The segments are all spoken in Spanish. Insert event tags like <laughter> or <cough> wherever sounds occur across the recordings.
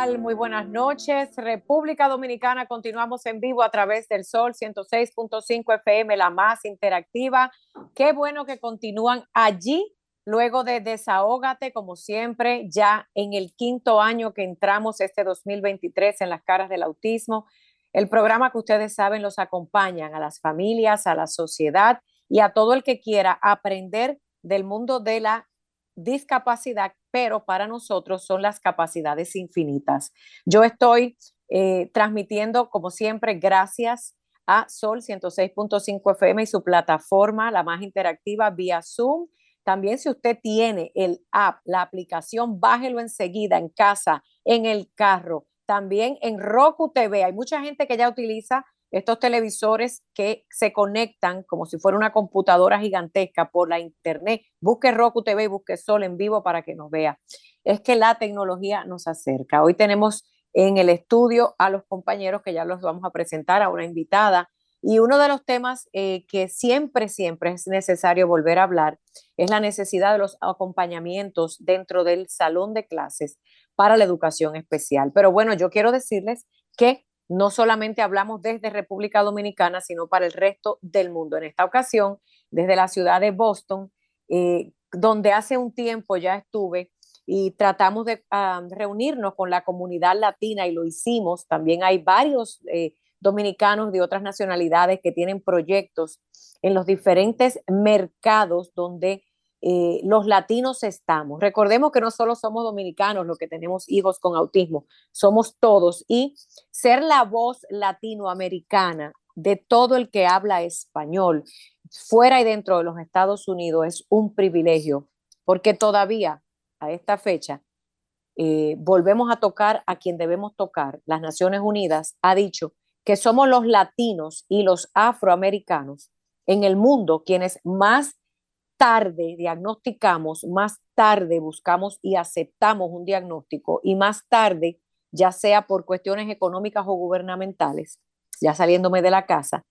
Muy buenas noches. República Dominicana, continuamos en vivo a través del Sol 106.5 FM, la más interactiva. Qué bueno que continúan allí luego de Desahógate, como siempre, ya en el quinto año que entramos este 2023 en las caras del autismo. El programa que ustedes saben los acompañan a las familias, a la sociedad y a todo el que quiera aprender del mundo de la discapacidad, pero para nosotros son las capacidades infinitas. Yo estoy eh, transmitiendo, como siempre, gracias a Sol 106.5 FM y su plataforma, la más interactiva, vía Zoom. También si usted tiene el app, la aplicación, bájelo enseguida en casa, en el carro, también en Roku TV. Hay mucha gente que ya utiliza estos televisores que se conectan como si fuera una computadora gigantesca por la internet. Busque Roku TV busque Sol en vivo para que nos vea. Es que la tecnología nos acerca. Hoy tenemos en el estudio a los compañeros que ya los vamos a presentar, a una invitada. Y uno de los temas eh, que siempre, siempre es necesario volver a hablar es la necesidad de los acompañamientos dentro del salón de clases para la educación especial. Pero bueno, yo quiero decirles que no solamente hablamos desde República Dominicana, sino para el resto del mundo. En esta ocasión, desde la ciudad de Boston, eh, donde hace un tiempo ya estuve y tratamos de reunirnos con la comunidad latina y lo hicimos. También hay varios eh, dominicanos de otras nacionalidades que tienen proyectos en los diferentes mercados donde eh, los latinos estamos. Recordemos que no solo somos dominicanos los que tenemos hijos con autismo, somos todos y ser la voz latinoamericana de todo el que habla español fuera y dentro de los Estados Unidos es un privilegio, porque todavía a esta fecha eh, volvemos a tocar a quien debemos tocar. Las Naciones Unidas ha dicho que somos los latinos y los afroamericanos en el mundo quienes más tarde diagnosticamos, más tarde buscamos y aceptamos un diagnóstico y más tarde, ya sea por cuestiones económicas o gubernamentales, ya saliéndome de la casa,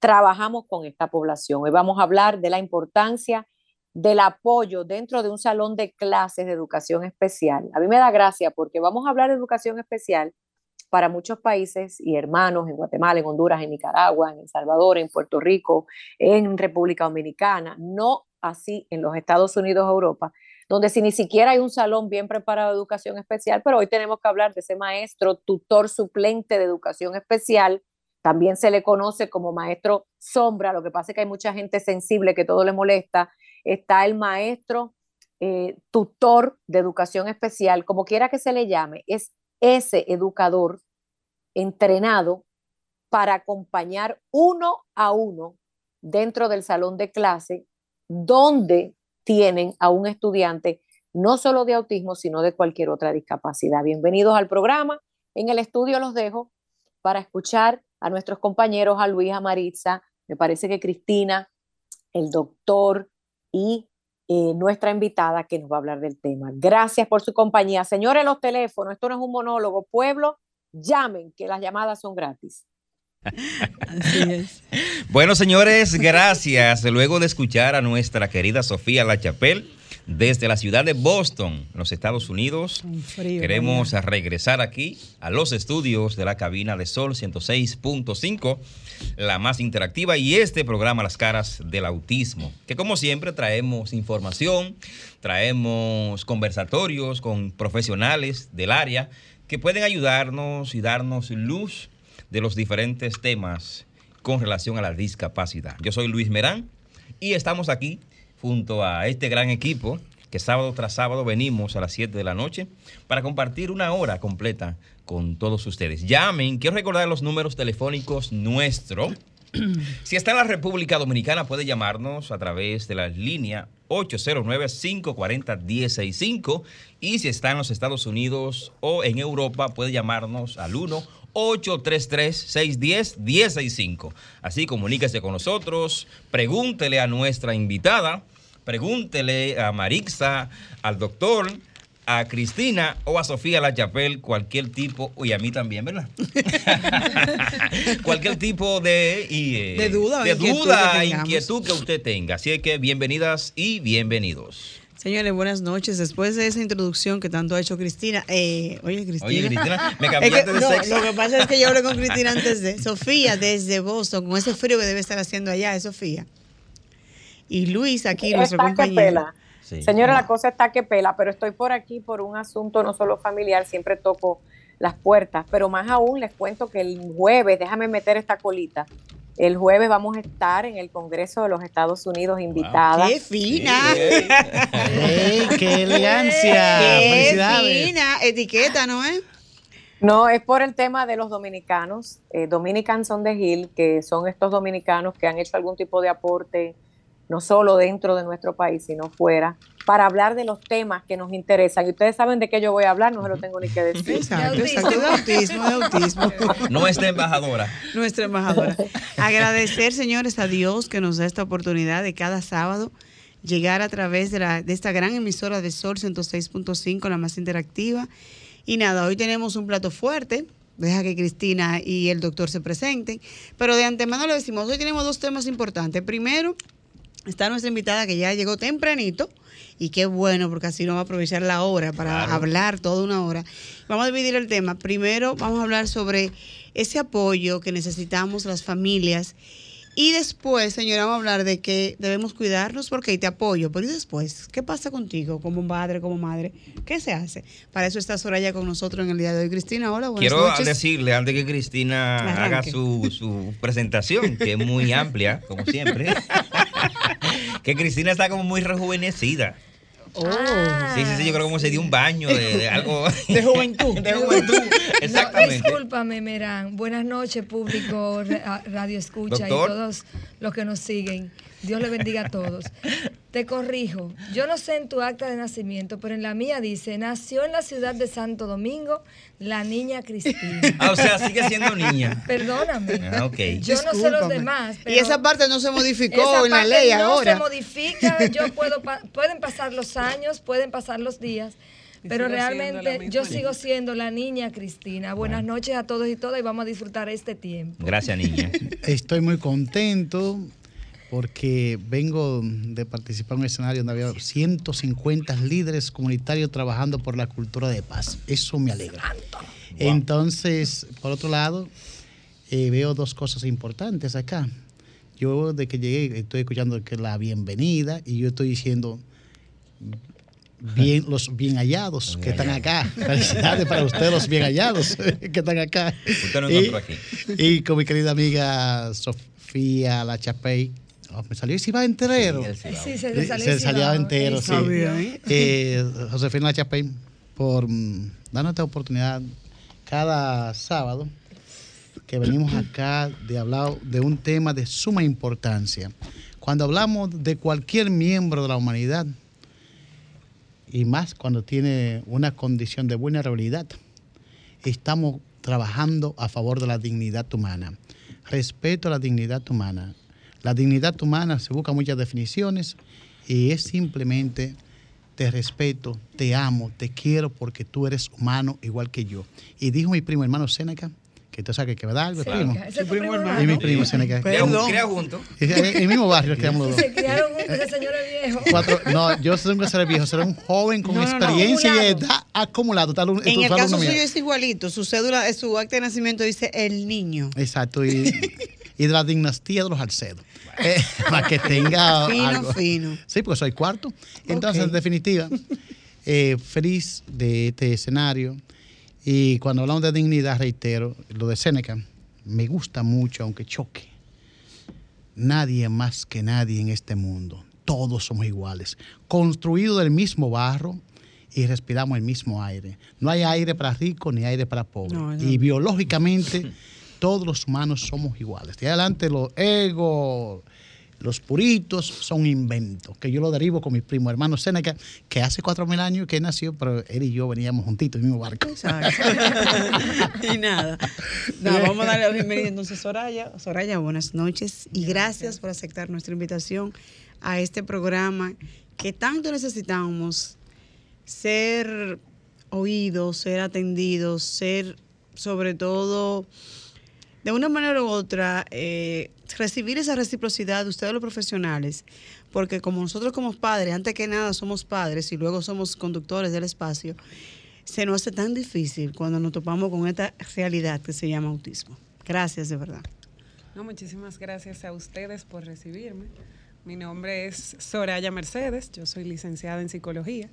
trabajamos con esta población. Hoy vamos a hablar de la importancia del apoyo dentro de un salón de clases de educación especial. A mí me da gracia porque vamos a hablar de educación especial para muchos países y hermanos en Guatemala, en Honduras, en Nicaragua, en El Salvador, en Puerto Rico, en República Dominicana, no así en los Estados Unidos Europa, donde si ni siquiera hay un salón bien preparado de educación especial, pero hoy tenemos que hablar de ese maestro, tutor suplente de educación especial, también se le conoce como maestro sombra, lo que pasa es que hay mucha gente sensible que todo le molesta, está el maestro eh, tutor de educación especial, como quiera que se le llame, es ese educador entrenado para acompañar uno a uno dentro del salón de clase donde tienen a un estudiante no solo de autismo, sino de cualquier otra discapacidad. Bienvenidos al programa. En el estudio los dejo para escuchar a nuestros compañeros, a Luis, a Maritza, me parece que Cristina, el doctor y eh, nuestra invitada que nos va a hablar del tema. Gracias por su compañía. Señores, los teléfonos, esto no es un monólogo. Pueblo, llamen, que las llamadas son gratis. Así es. <laughs> Bueno, señores, gracias. Luego de escuchar a nuestra querida Sofía Lachapelle desde la ciudad de Boston, los Estados Unidos, queremos regresar aquí a los estudios de la cabina de Sol 106.5, la más interactiva, y este programa Las Caras del Autismo, que como siempre traemos información, traemos conversatorios con profesionales del área que pueden ayudarnos y darnos luz de los diferentes temas con relación a la discapacidad. Yo soy Luis Merán y estamos aquí junto a este gran equipo que sábado tras sábado venimos a las 7 de la noche para compartir una hora completa con todos ustedes. Llamen, quiero recordar los números telefónicos nuestros. <clears throat> Si está en la República Dominicana puede llamarnos a través de la línea 809-540-165 y si está en los Estados Unidos o en Europa puede llamarnos al 1 833-610-1065. Así comuníquese con nosotros, pregúntele a nuestra invitada, pregúntele a Marixa, al doctor a Cristina o a Sofía La Chapel cualquier tipo, y a mí también, ¿verdad? <laughs> cualquier tipo de, eh, de duda, de inquietud, que inquietud que usted tenga. Así que bienvenidas y bienvenidos. Señores, buenas noches. Después de esa introducción que tanto ha hecho Cristina, eh, oye Cristina, oye, Cristina <laughs> me cambiaste de sexo. Lo que pasa es que yo hablé con Cristina antes de Sofía desde Boston, con ese frío que debe estar haciendo allá, es Sofía. Y Luis aquí, nuestro compañero. Señora, la cosa está que pela, pero estoy por aquí por un asunto no solo familiar, siempre toco las puertas, pero más aún les cuento que el jueves, déjame meter esta colita, el jueves vamos a estar en el Congreso de los Estados Unidos invitada. ¡Qué fina! ¡Qué <laughs> elegancia! ¡Qué fina! Etiqueta, ¿no es? No, es por el tema de los dominicanos, eh, Dominican Son de Hill, que son estos dominicanos que han hecho algún tipo de aporte no solo dentro de nuestro país, sino fuera, para hablar de los temas que nos interesan. Y ustedes saben de qué yo voy a hablar, no se lo tengo ni que decir. Exacto, de autismo, de autismo. <laughs> Nuestra embajadora. Nuestra embajadora. Agradecer, señores, a Dios que nos da esta oportunidad de cada sábado llegar a través de, la, de esta gran emisora de Sol 106.5, la más interactiva. Y nada, hoy tenemos un plato fuerte. Deja que Cristina y el doctor se presenten. Pero de antemano le decimos, hoy tenemos dos temas importantes. Primero, está nuestra invitada que ya llegó tempranito y qué bueno porque así nos va a aprovechar la hora para hablar toda una hora. Vamos a dividir el tema. Primero vamos a hablar sobre ese apoyo que necesitamos las familias y después, señora, vamos a hablar de que debemos cuidarnos porque te apoyo. Pero y después, ¿qué pasa contigo como padre, como madre? ¿Qué se hace? Para eso está Soraya con nosotros en el día de hoy. Cristina, hola, buenas Quiero decirle, antes que Cristina haga su, su presentación, que es muy amplia, como siempre, <laughs> <laughs> que Cristina está como muy rejuvenecida. Oh. Sí, sí, sí, yo creo como se dio un baño de, algo. <laughs> De juventud. <laughs> De juventud, exactamente. discúlpame, Merán. Buenas noches, público, Radio Escucha y todos los que nos siguen. Dios le bendiga a todos. Te corrijo. Yo no sé en tu acta de nacimiento, pero en la mía dice, nació en la ciudad de Santo Domingo la niña Cristina. <laughs> Ah, o sea, sigue siendo niña. Perdóname. Ah, okay. Yo no sé los demás. y esa parte no se modificó en la ley ahora. No se modifica. <laughs> Yo puedo, pueden pasar los años, pueden pasar los días. Pero realmente yo sigo siendo la niña Cristina. Buenas noches a todos y todas y vamos a disfrutar este tiempo. Gracias, niña. Estoy muy contento porque vengo de participar en un escenario donde había 150 líderes comunitarios trabajando por la cultura de paz. Eso me alegra. Entonces, por otro lado, eh, veo dos cosas importantes acá. Yo de que llegué estoy escuchando que la bienvenida y yo estoy diciendo bien los bien hallados que están acá. Felicidades para ustedes los bien hallados <laughs> que están acá. y, aquí. y con mi querida amiga Sofía La Chapey Oh, me salió y se iba entero. Sí, se, salió, se salía entero, sí. Eh, Josefina Chapey, por mm, darnos esta oportunidad cada sábado que venimos acá de hablar de un tema de suma importancia. Cuando hablamos de cualquier miembro de la humanidad, y más cuando tiene una condición de vulnerabilidad, estamos trabajando a favor de la dignidad humana. Respeto a la dignidad humana la dignidad humana se busca muchas definiciones y es simplemente te respeto, te amo, te quiero porque tú eres humano igual que yo. Y dijo mi primo hermano Seneca, que tú sabes que verdad, el primo. Su primo hermano. Y mi primo Seneca. Crea juntos. En el mismo barrio creamos los dos. Se criaron juntos, ese señor es viejo. Cuatro, no, yo soy un ser viejo, seré un joven con experiencia y edad acumulado. Tal, en el caso suyo es igualito, su cédula, su acta de nacimiento dice el niño. Exacto, y, <laughs> y de la dinastía de los Alcedo. Eh, <laughs> para que tenga fino, algo. fino. Sí, porque soy cuarto. Entonces, en definitiva, eh, feliz de este escenario. Y cuando hablamos de dignidad, reitero, lo de Seneca, me gusta mucho, aunque choque. Nadie más que nadie en este mundo. Todos somos iguales. Construidos del mismo barro y respiramos el mismo aire. No hay aire para rico ni aire para pobre. Y biológicamente <laughs> todos los humanos somos iguales. De adelante los egos Los puritos son inventos, que yo lo derivo con mi primo hermano Seneca, que hace cuatro mil años que nació, pero él y yo veníamos juntitos en el mismo barco. <laughs> y nada. <laughs> vamos a darle la bienvenida entonces Soraya. Soraya, buenas noches y gracias por aceptar nuestra invitación a este programa que tanto necesitamos ser oídos, ser atendidos, ser sobre todo de una manera u otra, eh, recibir esa reciprocidad de ustedes los profesionales, porque como nosotros como padres, antes que nada somos padres y luego somos conductores del espacio, se nos hace tan difícil cuando nos topamos con esta realidad que se llama autismo. Gracias, de verdad. No, muchísimas gracias a ustedes por recibirme. Mi nombre es Soraya Mercedes, yo soy licenciada en psicología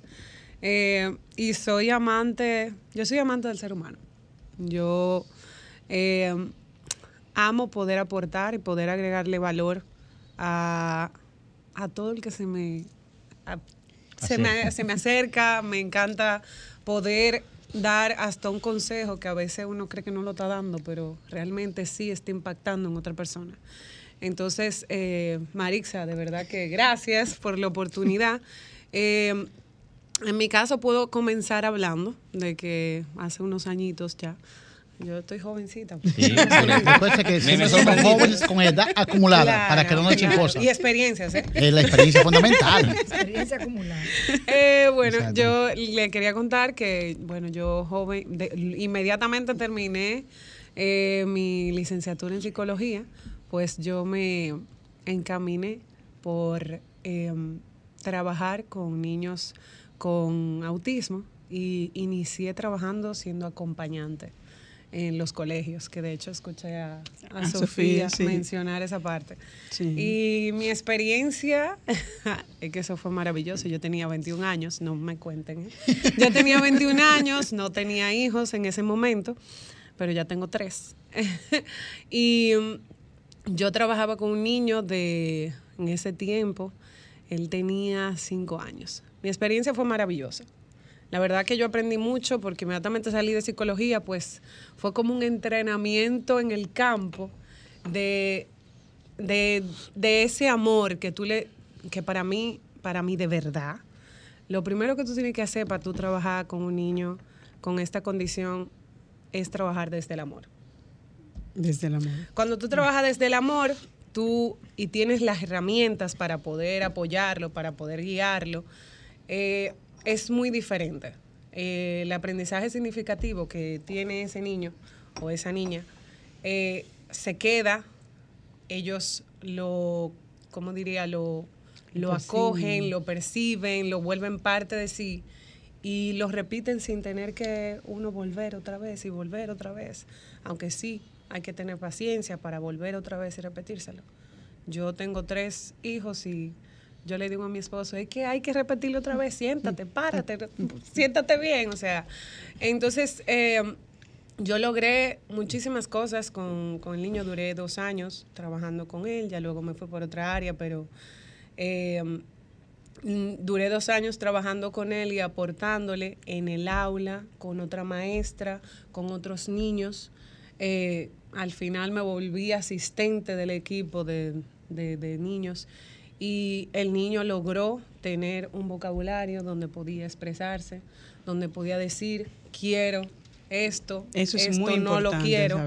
eh, y soy amante, yo soy amante del ser humano. Yo eh, amo poder aportar y poder agregarle valor a, todo el que se me, se me, se me acerca. Me encanta poder dar hasta un consejo que a veces uno cree que no lo está dando, pero realmente sí está impactando en otra persona. Entonces, eh, Marixa, de verdad que gracias por la oportunidad. <laughs> Eh, en mi caso puedo comenzar hablando de que hace unos añitos ya yo estoy jovencita. Sí, <laughs> que somos jóvenes con edad acumulada para que no nos echen cosas. Y experiencias, ¿eh? la experiencia fundamental. experiencia acumulada. Eh, bueno, yo le quería contar que, bueno, yo joven, inmediatamente terminé eh, mi licenciatura en psicología, pues yo me encaminé por em, trabajar con niños con autismo y inicié trabajando siendo acompañante en los colegios, que de hecho escuché a, Sofía, mencionar esa parte. Y mi experiencia, <laughs> es que eso fue maravilloso, yo tenía 21 años, no me cuenten, ¿eh? yo tenía 21 <laughs> años, no tenía hijos en ese momento, pero ya tengo tres. <laughs> y mm, yo trabajaba con un niño de, en ese tiempo, él tenía 5 años. Mi experiencia fue maravillosa. La verdad que yo aprendí mucho porque inmediatamente salí de psicología, pues fue como un entrenamiento en el campo de, de, ese amor que tú le, que para mí, para mí de verdad, lo primero que tú tienes que hacer para tú trabajar con un niño con esta condición es trabajar desde el amor. Desde el amor. Cuando tú trabajas desde el amor, tú y tienes las herramientas para poder apoyarlo, para poder guiarlo, eh, es muy diferente. Eh, el aprendizaje significativo que tiene ese niño o esa niña eh, se queda, ellos lo, ¿cómo diría? Lo, lo acogen, lo perciben, lo vuelven parte de sí y lo repiten sin tener que uno volver otra vez y volver otra vez. Aunque sí, hay que tener paciencia para volver otra vez y repetírselo. Yo tengo tres hijos y yo le digo a mi esposo, es que hay que repetirlo otra vez, siéntate, <laughs> párate, siéntate bien, o sea, entonces em, yo logré muchísimas cosas con, el niño, duré dos años trabajando con él, ya luego me fui por otra área, pero em, duré dos años trabajando con él y aportándole en el aula, con otra maestra, con otros niños. Eh, al final me volví asistente del equipo de, de niños y el niño logró tener un vocabulario donde podía expresarse, donde podía decir quiero esto, Eso es esto no lo quiero.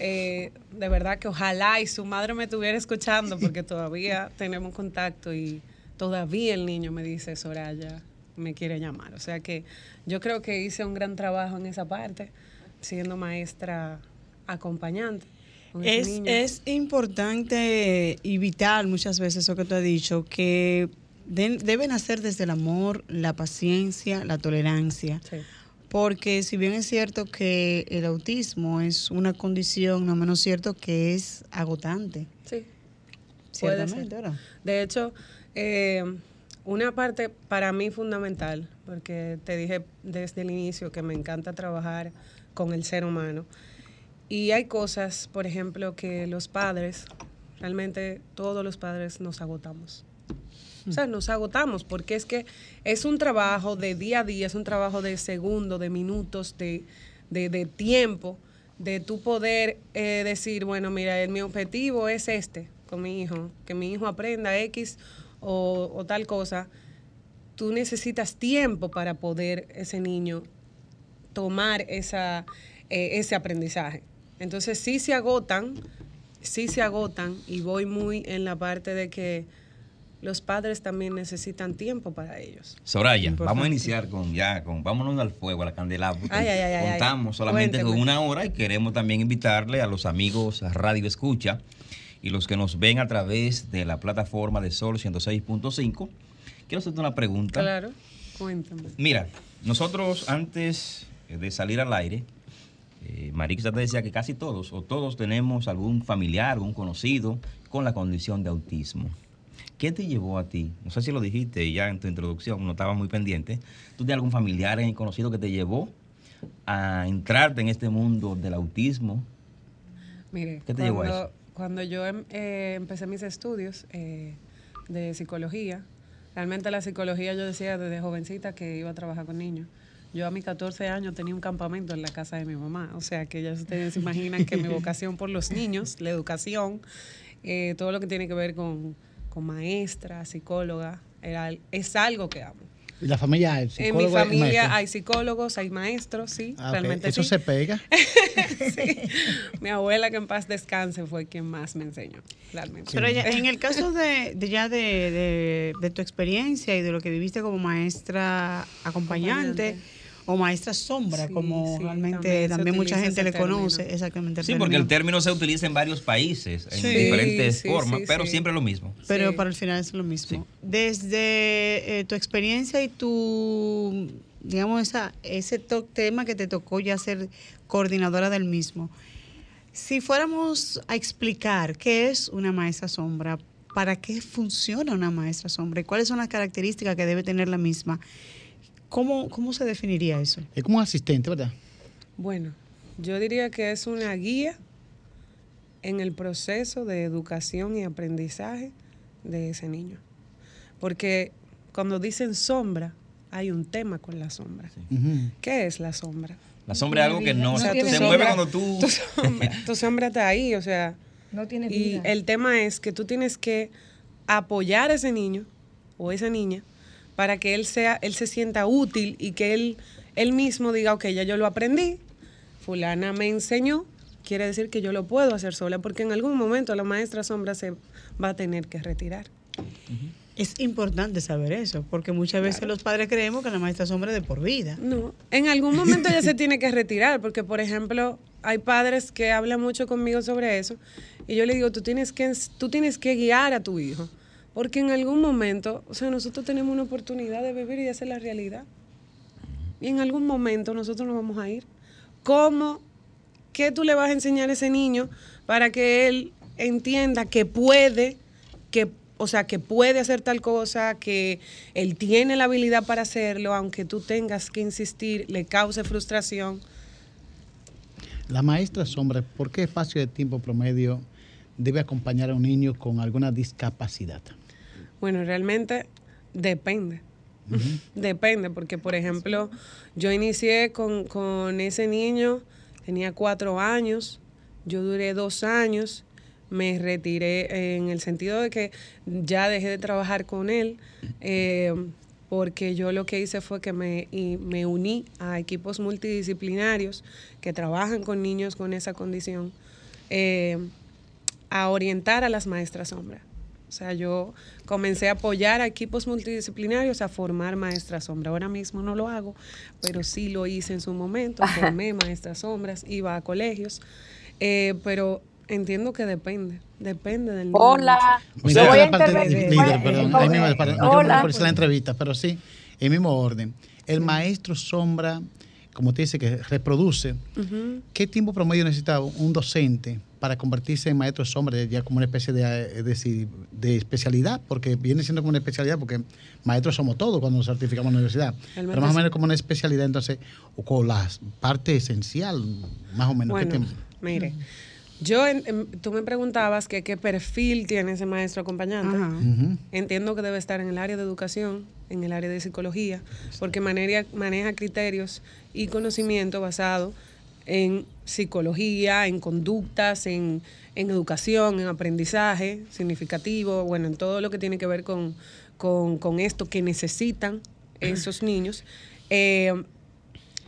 Eh, de verdad que ojalá y su madre me estuviera escuchando porque todavía <laughs> tenemos contacto y todavía el niño me dice Soraya me quiere llamar. O sea que yo creo que hice un gran trabajo en esa parte, siendo maestra acompañante. Es, es, importante y vital muchas veces eso que tú has dicho, que deben hacer desde el amor, la paciencia, la tolerancia. Porque si bien es cierto que el autismo es una condición, no menos cierto que es agotante. Sí. Ciertamente, De hecho, eh, una parte para mí fundamental, porque te dije desde el inicio que me encanta trabajar con el ser humano, y hay cosas, por ejemplo, que los padres, realmente todos los padres nos agotamos. O sea, nos agotamos porque es que es un trabajo de día a día, es un trabajo de segundo, de minutos, de, tiempo, de tu poder eh, decir, bueno, mira, mi objetivo es este con mi hijo, que mi hijo aprenda X o, tal cosa, tú necesitas tiempo para poder ese niño tomar esa, eh, ese aprendizaje. Entonces sí se agotan, sí se agotan y voy muy en la parte de que los padres también necesitan tiempo para ellos. Soraya, vamos a iniciar con ya, con vámonos al fuego, a la candela. contamos solamente con una hora y queremos también invitarle a los amigos a Radio Escucha y los que nos ven a través de la plataforma de Sol 106.5. Quiero hacerte una pregunta. Claro, cuéntame. Mira, nosotros antes de salir al aire, eh, Marixa te decía que casi todos o todos tenemos algún familiar, algún conocido con la condición de autismo. ¿Qué te llevó a ti? No sé si lo dijiste ya en tu introducción, no estaba muy pendiente. ¿Tú tienes algún familiar conocido que te llevó a entrarte en este mundo del autismo? Mire, ¿qué te cuando, llevó a eso? Cuando yo em, eh, empecé mis estudios eh, de psicología, realmente la psicología yo decía desde jovencita que iba a trabajar con niños. Yo a mis 14 años tenía un campamento en la casa de mi mamá, o sea que ya ustedes se imaginan que mi <laughs> vocación por los niños, la educación, eh, todo lo que tiene que ver con con maestra, psicóloga, era, es algo que amo. ¿Y la familia hay En mi familia hay psicólogos, hay maestros, sí, ah, realmente ¿Eso se pega? <laughs> sí. Mi abuela, que en paz descanse, fue quien más me enseñó, realmente. Pero en el caso de, <laughs> ya de, de, tu experiencia y de lo que viviste como maestra acompañante o maestra sombra, como realmente también, mucha gente le conoce. Exactamente. Sí, porque el término se utiliza en varios países, en diferentes formas, pero siempre lo mismo. Pero para el final es lo mismo. Desde eh, tu experiencia y tu, digamos, esa, ese tema que te tocó ya ser coordinadora del mismo, si fuéramos a explicar qué es una maestra sombra, para qué funciona una maestra sombra y cuáles son las características que debe tener la misma ¿Cómo, ¿Cómo se definiría eso? Es como un asistente, ¿verdad? Bueno, yo diría que es una guía en el proceso de educación y aprendizaje de ese niño. Porque cuando dicen sombra, hay un tema con la sombra. ¿Qué es la sombra? La sombra es algo que no, se mueve cuando tú... <laughs> Tu sombra, está ahí, o sea... No tiene vida. Y el tema es que tú tienes que apoyar a ese niño o esa niña para que él sea, él se sienta útil y que él, él mismo diga, ok, ya yo lo aprendí, fulana me enseñó, quiere decir que yo lo puedo hacer sola, porque en algún momento la maestra sombra se va a tener que retirar. Es importante saber eso, porque muchas veces los padres creemos que la maestra sombra es de por vida. No, en algún momento ya se tiene que retirar, porque por ejemplo, hay padres que hablan mucho conmigo sobre eso, y yo le digo, tú tienes que, tú tienes que guiar a tu hijo. Porque en algún momento, o sea, nosotros tenemos una oportunidad de vivir y de hacer la realidad. Y en algún momento nosotros nos vamos a ir. ¿Cómo? ¿Qué tú le vas a enseñar a ese niño para que él entienda que puede, que, o sea, que puede hacer tal cosa, que él tiene la habilidad para hacerlo, aunque tú tengas que insistir, le cause frustración? La maestra Sombra, ¿por qué espacio de tiempo promedio debe acompañar a un niño con alguna discapacidad? Bueno, realmente depende. Depende, porque por ejemplo, yo inicié con, ese niño, tenía cuatro años, yo duré dos años, me retiré en el sentido de que ya dejé de trabajar con él, eh, porque yo lo que hice fue que me, me uní a equipos multidisciplinarios que trabajan con niños con esa condición, eh, a orientar a las maestras sombra. O sea, yo comencé a apoyar a equipos multidisciplinarios a formar maestras sombra. Ahora mismo no lo hago, pero sí lo hice en su momento. Formé maestras sombras, iba a colegios, eh, pero entiendo que depende. Depende del. Hola. yo voy a intervenir. Líder, perdón, ahí mismo, para, Hola. por la entrevista, pero sí, en mismo orden. El maestro sombra, como te dice, que reproduce, ¿qué tiempo promedio necesita un docente para convertirse en maestro sombra, ya como una especie de, eh, decir, de especialidad, porque viene siendo como una especialidad, porque maestros somos todos cuando nos certificamos en la universidad, pero más o menos como una especialidad, entonces, o con la parte esencial, más o menos. Bueno, mire, yo, tú me preguntabas que qué perfil tiene ese maestro acompañante. Entiendo que debe estar en el área de educación, en el área de psicología, porque maneja, maneja criterios y conocimiento basado en psicología, en conductas, en, educación, en aprendizaje significativo, bueno, en todo lo que tiene que ver con, esto que necesitan <clears throat> esos niños. Eh,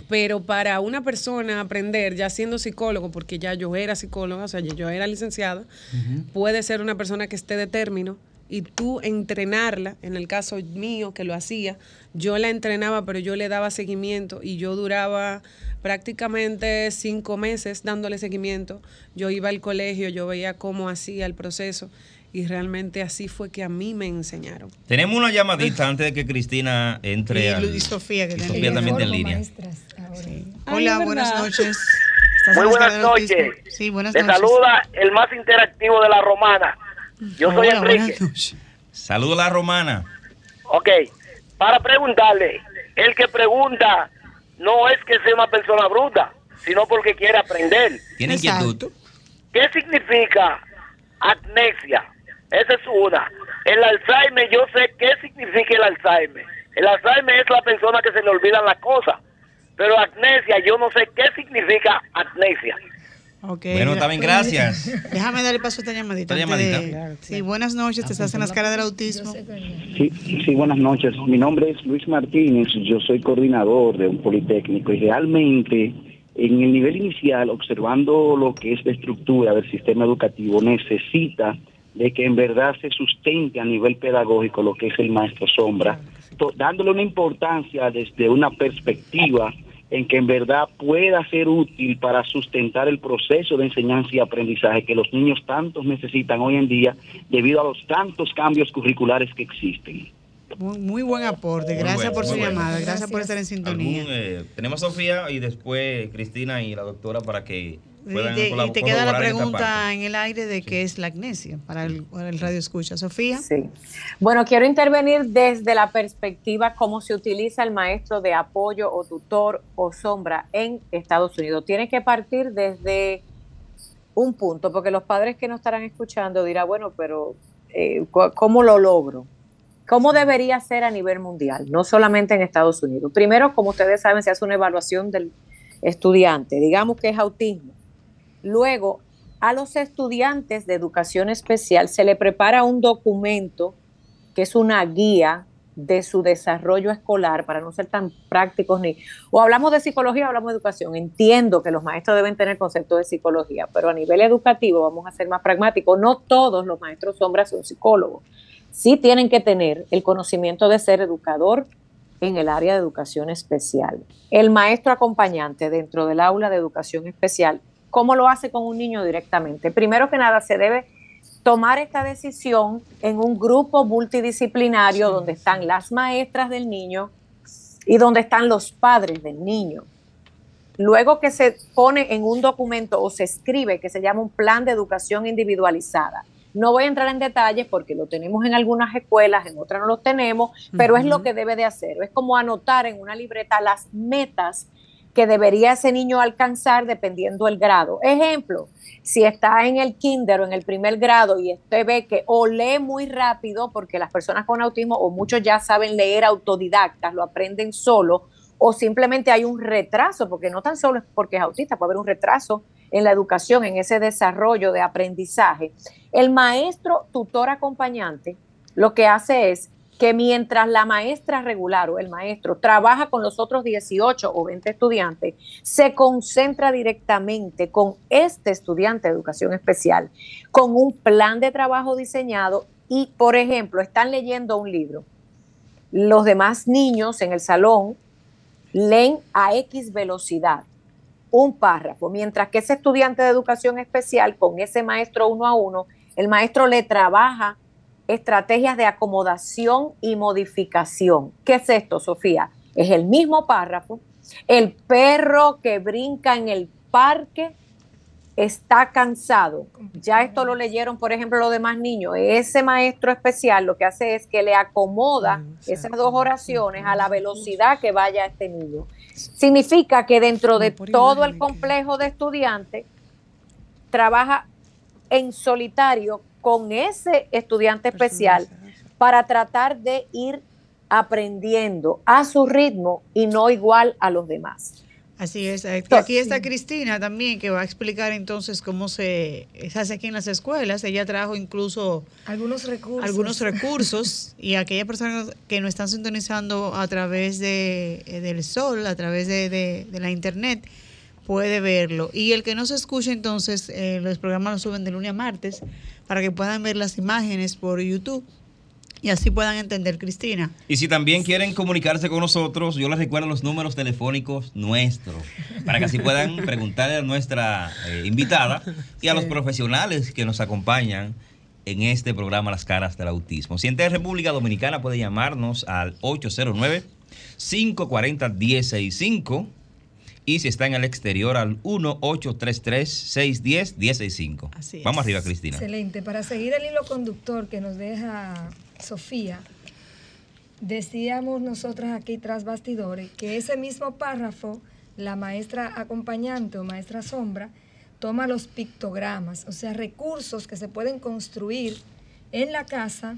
pero para una persona aprender, ya siendo psicólogo, porque ya yo era psicóloga, o sea, yo era licenciada, puede ser una persona que esté de término y tú entrenarla, en el caso mío que lo hacía, yo la entrenaba, pero yo le daba seguimiento y yo duraba prácticamente cinco meses dándole seguimiento. Yo iba al colegio, yo veía cómo hacía el proceso y realmente así fue que a mí me enseñaron. Tenemos una llamadita antes de que Cristina entre. Y, Sofía, que Sofía también en línea. Hola, buenas noches. Muy buenas noches. Sí, buenas noches. Te saluda el más interactivo de la romana. Yo soy Enrique. Saludos a la romana. Ok, para preguntarle, el que pregunta no es que sea una persona bruta, sino porque quiere aprender. Tiene inquietud. ¿Qué significa amnesia? Esa es una. El Alzheimer, yo sé qué significa el Alzheimer. El Alzheimer es la persona que se le olvidan las cosas. Pero amnesia, yo no sé qué significa amnesia. Bueno, también pues, gracias. <laughs> Déjame darle paso a esta llamadita. Sí, buenas noches, te estás en las caras del autismo. Sí, sí, buenas noches. Mi nombre es Luis Martínez, yo soy coordinador de un politécnico y realmente en el nivel inicial, observando lo que es la estructura del sistema educativo, necesita de que en verdad se sustente a nivel pedagógico lo que es el maestro sombra, dándole una importancia desde una perspectiva en que en verdad pueda ser útil para sustentar el proceso de enseñanza y aprendizaje que los niños tantos necesitan hoy en día debido a los tantos cambios curriculares que existen. Muy, buen aporte, gracias por su llamada, gracias, por estar en sintonía. Eh, tenemos a Sofía y después Cristina y la doctora para que y te queda la pregunta en, el aire de qué es la agnesia para el, radio escucha. Sofía. Sí. Bueno, quiero intervenir desde la perspectiva cómo se utiliza el maestro de apoyo o tutor o sombra en Estados Unidos. Tiene que partir desde un punto, porque los padres que nos estarán escuchando dirán, bueno, pero eh, ¿cómo lo logro? ¿Cómo debería ser a nivel mundial? No solamente en Estados Unidos. Primero, como ustedes saben, se hace una evaluación del estudiante. Digamos que es autismo Luego, a los estudiantes de educación especial se le prepara un documento que es una guía de su desarrollo escolar para no ser tan prácticos ni o hablamos de psicología o hablamos de educación. Entiendo que los maestros deben tener conceptos de psicología, pero a nivel educativo vamos a ser más pragmáticos. No todos los maestros sombras son psicólogos. Sí tienen que tener el conocimiento de ser educador en el área de educación especial. El maestro acompañante dentro del aula de educación especial ¿Cómo lo hace con un niño directamente? Primero que nada, se debe tomar esta decisión en un grupo multidisciplinario donde están las maestras del niño y donde están los padres del niño. Luego que se pone en un documento o se escribe que se llama un plan de educación individualizada. No voy a entrar en detalles porque lo tenemos en algunas escuelas, en otras no lo tenemos, pero es lo que debe de hacer. Es como anotar en una libreta las metas que debería ese niño alcanzar dependiendo del grado. Ejemplo, si está en el kinder o en el primer grado y usted ve que o lee muy rápido, porque las personas con autismo o muchos ya saben leer autodidactas, lo aprenden solo, o simplemente hay un retraso, porque no tan solo es porque es autista, puede haber un retraso en la educación, en ese desarrollo de aprendizaje. El maestro tutor acompañante lo que hace es que mientras la maestra regular o el maestro trabaja con los otros 18 o 20 estudiantes, se concentra directamente con este estudiante de educación especial, con un plan de trabajo diseñado y, por ejemplo, están leyendo un libro. Los demás niños en el salón leen a X velocidad un párrafo, mientras que ese estudiante de educación especial con ese maestro uno a uno, el maestro le trabaja estrategias de acomodación y modificación. ¿Qué es esto, Sofía? Es el mismo párrafo. El perro que brinca en el parque está cansado. Ya esto lo leyeron, por ejemplo, los demás niños. Ese maestro especial lo que hace es que le acomoda esas dos oraciones a la velocidad que vaya este niño. Significa que dentro de todo el complejo de estudiantes trabaja en solitario con ese estudiante especial para tratar de ir aprendiendo a su ritmo y no igual a los demás. Así es. Aquí está Cristina también, que va a explicar entonces cómo se, hace aquí en las escuelas. Ella trajo incluso algunos recursos. Algunos <laughs> recursos y aquellas personas que nos están sintonizando a través de, eh, del sol, a través de, de, la internet, puede verlo. Y el que no se escuche, entonces, eh, los programas los suben de lunes a martes para que puedan ver las imágenes por YouTube y así puedan entender, Cristina. Y si también quieren comunicarse con nosotros, yo les recuerdo los números telefónicos nuestros, para que así puedan <laughs> preguntarle a nuestra eh, invitada y a los profesionales que nos acompañan en este programa Las Caras del Autismo. Si en República Dominicana puede llamarnos al 809 540 165 y si está en el exterior al 1-833-610-165. Vamos arriba, Cristina. Excelente. Para seguir el hilo conductor que nos deja Sofía, decíamos nosotras aquí tras bastidores que ese mismo párrafo, la maestra acompañante o maestra sombra, toma los pictogramas, o sea, recursos que se pueden construir en la casa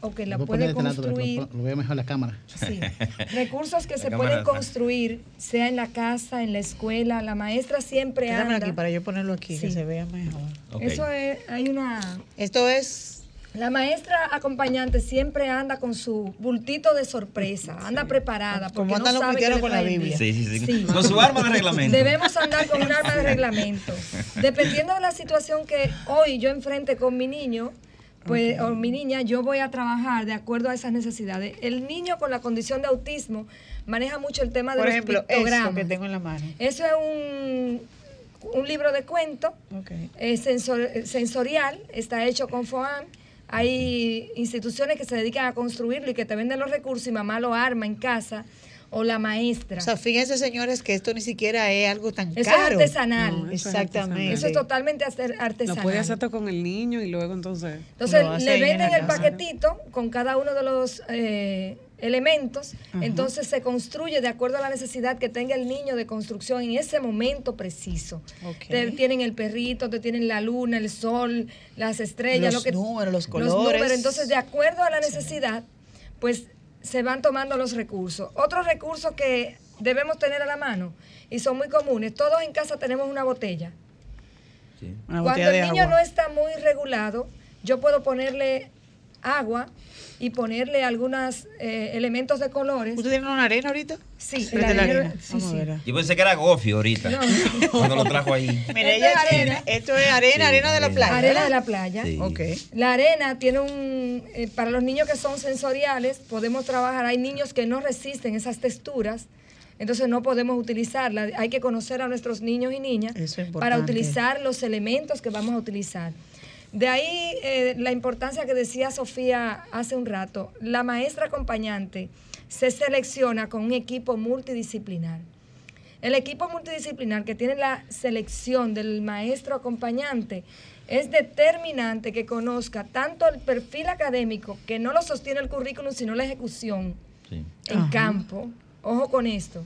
o que la puede construir. Lo, veo mejor la cámara. Sí. <laughs> Recursos que se pueden construir, sea en la casa, en la escuela. La maestra siempre anda. aquí para yo ponerlo aquí, que se vea mejor. Eso es, hay una. Esto es. La maestra acompañante siempre anda con su bultito de sorpresa, anda preparada. Porque Como andan no los sabe con la Biblia. Sí, sí, sí, Con su arma de reglamento. Debemos andar con un arma de <laughs> reglamento. Dependiendo de la situación que hoy yo enfrente con mi niño, pues, o mi niña, yo voy a trabajar de acuerdo a esas necesidades. El niño con la condición de autismo maneja mucho el tema de Por los ejemplo, pictogramas. que tengo en la mano. Eso es un, un libro de cuentos sensorial, está hecho con FOAM. Hay instituciones que se dedican a construirlo y que te venden los recursos y mamá lo arma en casa o la maestra. O sea, fíjense, señores, que esto ni siquiera es algo tan eso caro. Es artesanal. Exactamente. Eso es totalmente artesanal. Lo puede hacer con el niño y luego entonces. Entonces le venden el paquetito con cada uno de los eh, elementos. Entonces se construye de acuerdo a la necesidad que tenga el niño de construcción en ese momento preciso. Te tienen el perrito, te tienen la luna, el sol, las estrellas, los lo que, números, los colores. Los números. Entonces, de acuerdo a la necesidad, pues se van tomando los recursos. Otros recursos que debemos tener a la mano y son muy comunes. Todos en casa tenemos una botella. Cuando el niño no está muy regulado, yo puedo ponerle agua y ponerle algunos eh, elementos de colores. ¿Usted tiene una arena ahorita? Sí, la arena. Sí, sí. Yo pensé que era gofio ahorita. No. Cuando lo trajo ahí. Mira, ella arena. Esto es arena, arena de la playa. Arena de la playa. Okay. La arena tiene un. Eh, para los niños que son sensoriales, podemos trabajar. Hay niños que no resisten esas texturas. Entonces no podemos utilizarla. Hay que conocer a nuestros niños y niñas para utilizar los elementos que vamos a utilizar. De ahí eh, la importancia que decía Sofía hace un rato. La maestra acompañante se selecciona con un equipo multidisciplinar. El equipo multidisciplinar que tiene la selección del maestro acompañante es determinante que conozca tanto el perfil académico, que no lo sostiene el currículum, sino la ejecución en campo. Ojo con esto.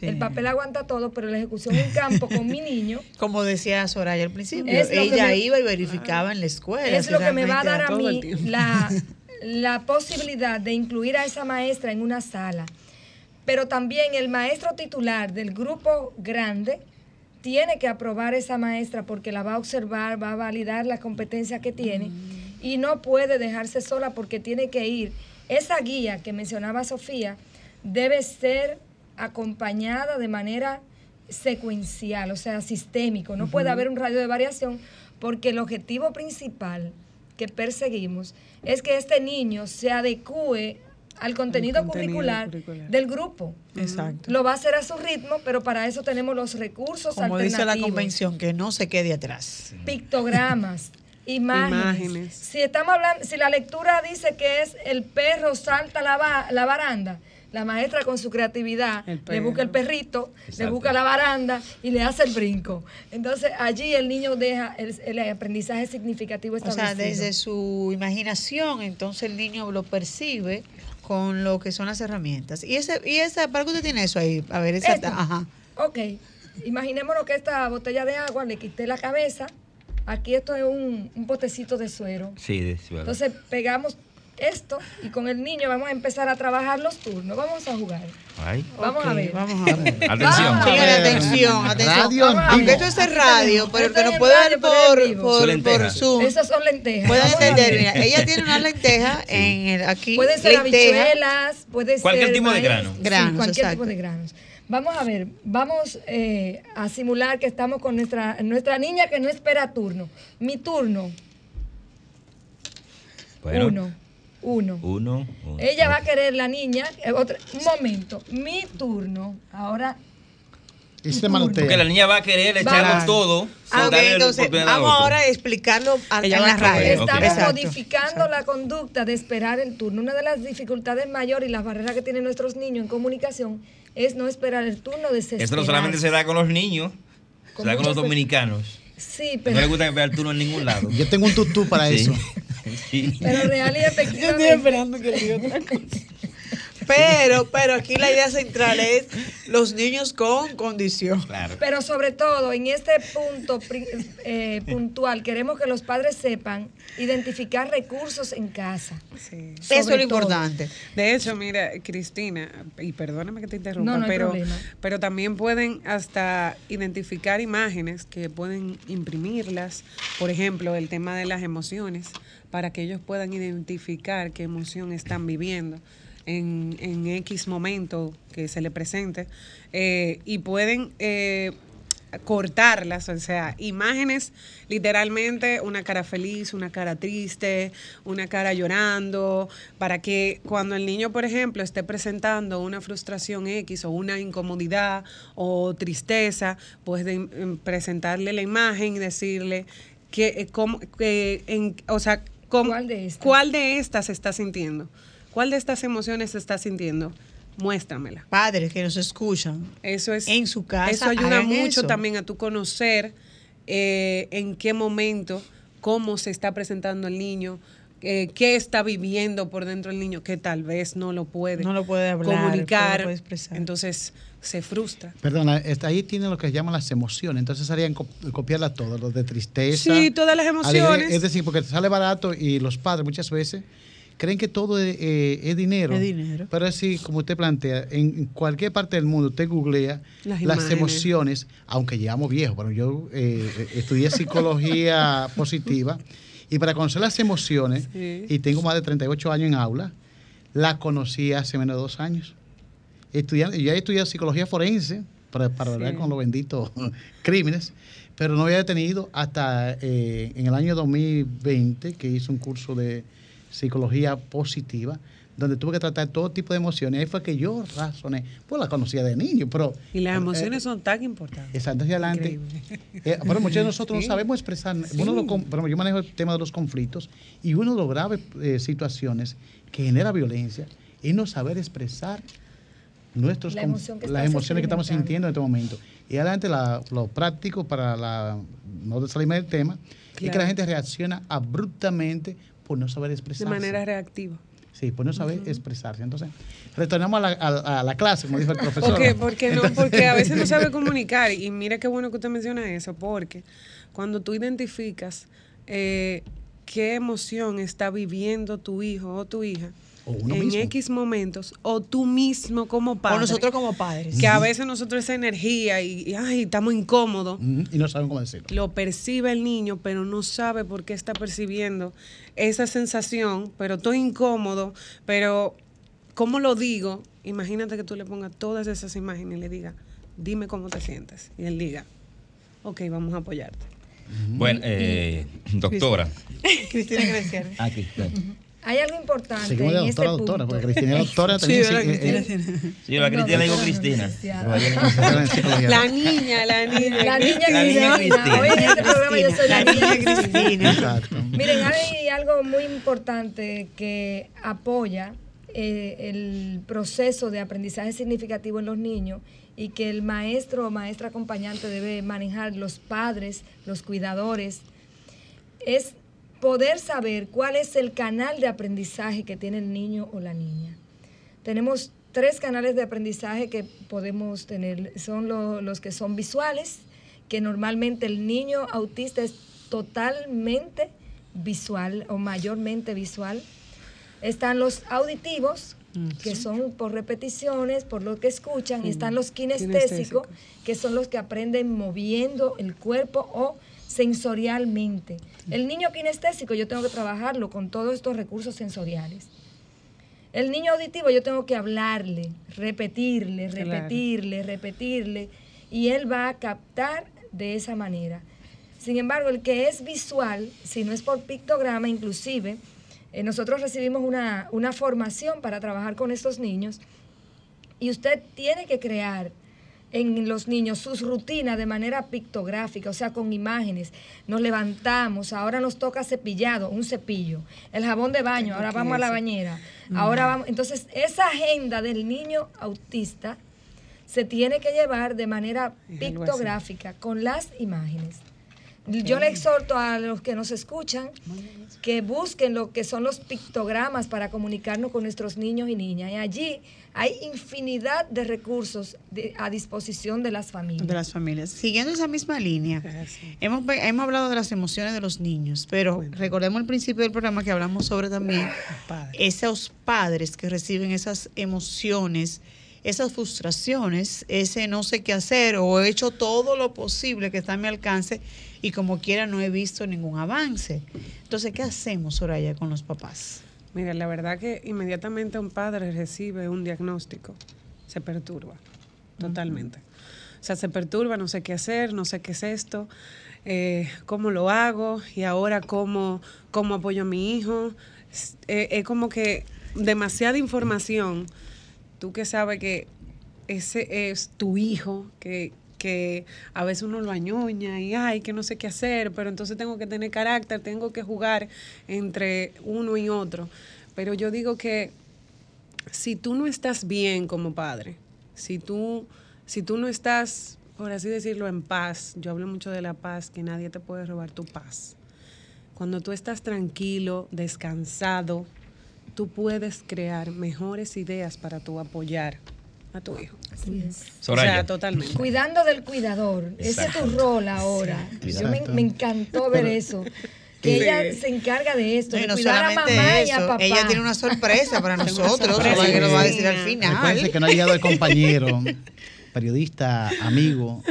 El papel aguanta todo, pero la ejecución en campo con mi niño. <laughs> Como decía Soraya al principio, ella iba y verificaba en la escuela. Es lo que me va a dar a mí la, <laughs> la posibilidad de incluir a esa maestra en una sala. Pero también el maestro titular del grupo grande tiene que aprobar esa maestra porque la va a observar, va a validar la competencia que tiene y no puede dejarse sola porque tiene que ir. Esa guía que mencionaba Sofía debe ser acompañada de manera secuencial, o sea, sistémico. No puede haber un radio de variación porque el objetivo principal que perseguimos es que este niño se adecue al contenido, curricular, del grupo. Exacto. Lo va a hacer a su ritmo, pero para eso tenemos los recursos Como dice la convención, que no se quede atrás. Pictogramas, <laughs> imágenes. Si estamos hablando, si la lectura dice que es el perro salta la, la baranda, la maestra con su creatividad le busca el perrito, le busca la baranda y le hace el brinco. Entonces allí el niño deja el, aprendizaje significativo establecido. O sea, desde su imaginación, entonces el niño lo percibe con lo que son las herramientas. Y ese, y esa, ¿para qué usted tiene eso ahí? A ver, esa, ajá. Ok, imaginémonos que esta botella de agua le quité la cabeza. Aquí esto es un, un potecito de suero. Sí, de suero. Entonces pegamos esto y con el niño vamos a empezar a trabajar los turnos. Vamos a jugar. <laughs> Vamos a ver. Vamos a ver. Atención. atención, atención. Aunque esto es radio, pero que nos puede ver por, por, por, Zoom. Esas son lentejas. Pueden entender, mira, ella tiene una lenteja en el, aquí. Puede ser habichuelas, puede cualquier tipo de grano. granos cualquier tipo de granos. Vamos a ver, vamos eh, a simular que estamos con nuestra, nuestra niña que no espera turno. Mi turno. Bueno. Uno. Uno. Uno. Ella va a querer la niña. Eh, un momento. Mi turno. Ahora. Porque la niña va a querer echarlo todo. Ah, entonces vamos ahora a explicarlo a, en la radio. Estamos modificando la conducta de esperar el turno. Una de las dificultades mayores y las barreras que tienen nuestros niños en comunicación es no esperar el turno de Esto no solamente se da con los niños, se da con los dominicanos. Sí, pero... No le gusta ver el turno en ningún lado. Yo tengo un tutú para eso. <laughs> Pero real y efectivamente. Yo estoy esperando que diga otra cosa. Pero, pero aquí la idea central es los niños con condición. Pero sobre todo, en este punto eh, puntual, queremos que los padres sepan identificar recursos en casa. Eso es lo importante. De hecho, mira, Cristina, y perdóname que te interrumpa, pero, pero también pueden hasta identificar imágenes que pueden imprimirlas. Por ejemplo, el tema de las emociones, para que ellos puedan identificar qué emoción están viviendo en, en X momento que se le presente eh, y pueden eh, cortarlas, o sea, imágenes, literalmente una cara feliz, una cara triste, una cara llorando, para que cuando el niño, por ejemplo, esté presentando una frustración X o una incomodidad o tristeza, pues em, presentarle la imagen y decirle que, eh, cómo, que en, o sea, ¿Cuál, de estas? ¿cuál de estas está sintiendo? ¿Cuál de estas emociones está sintiendo? Muéstramela. Padres que nos escuchan. Eso es. En su casa. Eso ayuda mucho también a tu conocer eh, en qué momento, cómo se está presentando el niño, eh, qué está viviendo por dentro el niño, que tal vez no lo puede, no lo puede hablar, comunicar. Entonces se frustra. Perdona, ahí tiene lo que se llaman las emociones. Entonces harían copiarla todas, los de tristeza. Sí, todas las emociones. Es decir, porque te sale barato y los padres muchas veces creen que todo es, eh, dinero. Es dinero. Pero así, como usted plantea, en cualquier parte del mundo usted googlea las, emociones, aunque llevamos viejos. Bueno, yo eh, eh, estudié psicología <laughs> positiva y para conocer las emociones, y tengo más de 38 años en aula, la conocí hace menos de dos años. Estudiando, ya he estudiado psicología forense para, para hablar con los benditos <laughs> crímenes, pero no había detenido hasta en el año 2020 que hice un curso de psicología positiva, donde tuve que tratar todo tipo de emociones. Ahí fue que yo razoné, pues la conocía de niño, pero... Y las emociones son tan importantes. Exacto, hacia adelante. Eh, pero muchos de nosotros no sabemos expresar. Uno yo manejo el tema de los conflictos y uno de las graves eh, situaciones que genera violencia es no saber expresar nuestros las emociones que estamos sintiendo en este momento. Y adelante lo práctico para la, no salirme del tema, es que la gente reacciona abruptamente por no saber expresarse. De manera reactiva. Sí, por no saber expresarse. Entonces, retornamos a la, clase, como dijo el <laughs> profesor. Porque, porque, no, porque a veces no <laughs> sabe comunicar. Y mira qué bueno que usted menciona eso, porque cuando tú identificas eh, qué emoción está viviendo tu hijo o tu hija, en X momentos, o tú mismo como padre. O nosotros como padres. Que a veces nosotros esa energía y, ay, estamos incómodos. Y no saben cómo decirlo. Lo percibe el niño, pero no sabe por qué está percibiendo esa sensación, pero estoy incómodo, pero ¿cómo lo digo? Imagínate que tú le pongas todas esas imágenes y le digas, dime cómo te sientes. Y él diga, ok, vamos a apoyarte. Bueno, eh, doctora. Cristina <laughs> Grecia. Ah, Cristina. Hay algo importante en doctora, este doctora, porque Cristina es doctora también. Sí, la Cristina, sí, la Cristina digo Cristina. La niña, la niña. La niña Cristina. Hoy en este programa yo soy la niña Cristina. Exacto. Miren, hay algo muy importante que apoya eh, el proceso de aprendizaje significativo en los niños y que el maestro o maestra acompañante debe manejar, los padres, los cuidadores, es poder saber cuál es el canal de aprendizaje que tiene el niño o la niña. Tenemos tres canales de aprendizaje que podemos tener. Son los que son visuales, que normalmente el niño autista es totalmente visual o mayormente visual. Están los auditivos, que son por repeticiones, por lo que escuchan, y están los kinestésicos, que son los que aprenden moviendo el cuerpo o sensorialmente. El niño kinestésico yo tengo que trabajarlo con todos estos recursos sensoriales. El niño auditivo yo tengo que hablarle, repetirle, repetirle, repetirle, y él va a captar de esa manera. Sin embargo, el que es visual, si no es por pictograma, inclusive, eh, nosotros recibimos una, una formación para trabajar con estos niños y usted tiene que crear en los niños sus rutinas de manera pictográfica, o sea, con imágenes. Nos levantamos, ahora nos toca cepillado, un cepillo, el jabón de baño, ahora vamos a la bañera, ahora vamos. Entonces, esa agenda del niño autista se tiene que llevar de manera pictográfica, con las imágenes. Yo le exhorto a los que nos escuchan que busquen lo que son los pictogramas para comunicarnos con nuestros niños y niñas. Y allí hay infinidad de recursos a disposición de las familias. De las familias. Siguiendo esa misma línea, hemos, hemos hablado de las emociones de los niños, pero recordemos al principio del programa que hablamos sobre también esos padres que reciben esas emociones esas frustraciones, ese no sé qué hacer o he hecho todo lo posible que está a mi alcance y como quiera no he visto ningún avance. Entonces, ¿qué hacemos, Soraya, con los papás? Mira, la verdad que inmediatamente un padre recibe un diagnóstico, se perturba totalmente. O sea, se perturba, no sé qué hacer, no sé qué es esto, eh, cómo lo hago y ahora cómo, cómo apoyo a mi hijo. Eh, es como que demasiada información tú que sabes que ese es tu hijo, que, que a veces uno lo añoña y ay, que no sé qué hacer, pero entonces tengo que tener carácter, tengo que jugar entre uno y otro. Pero yo digo que si tú no estás bien como padre, si tú, si tú no estás, por así decirlo, en paz, yo hablo mucho de la paz, que nadie te puede robar tu paz. Cuando tú estás tranquilo, descansado, tú puedes crear mejores ideas para tu apoyar a tu hijo. Así es. O sea, totalmente. Cuidando del cuidador. Ese es tu rol ahora. Yo me, encantó ver eso. <laughs> Que ella se encarga de esto, de cuidar a mamá y a papá. Ella tiene una sorpresa para <laughs> nosotros, que lo va a decir al final. Parece que no ha llegado el compañero, <laughs> periodista, amigo,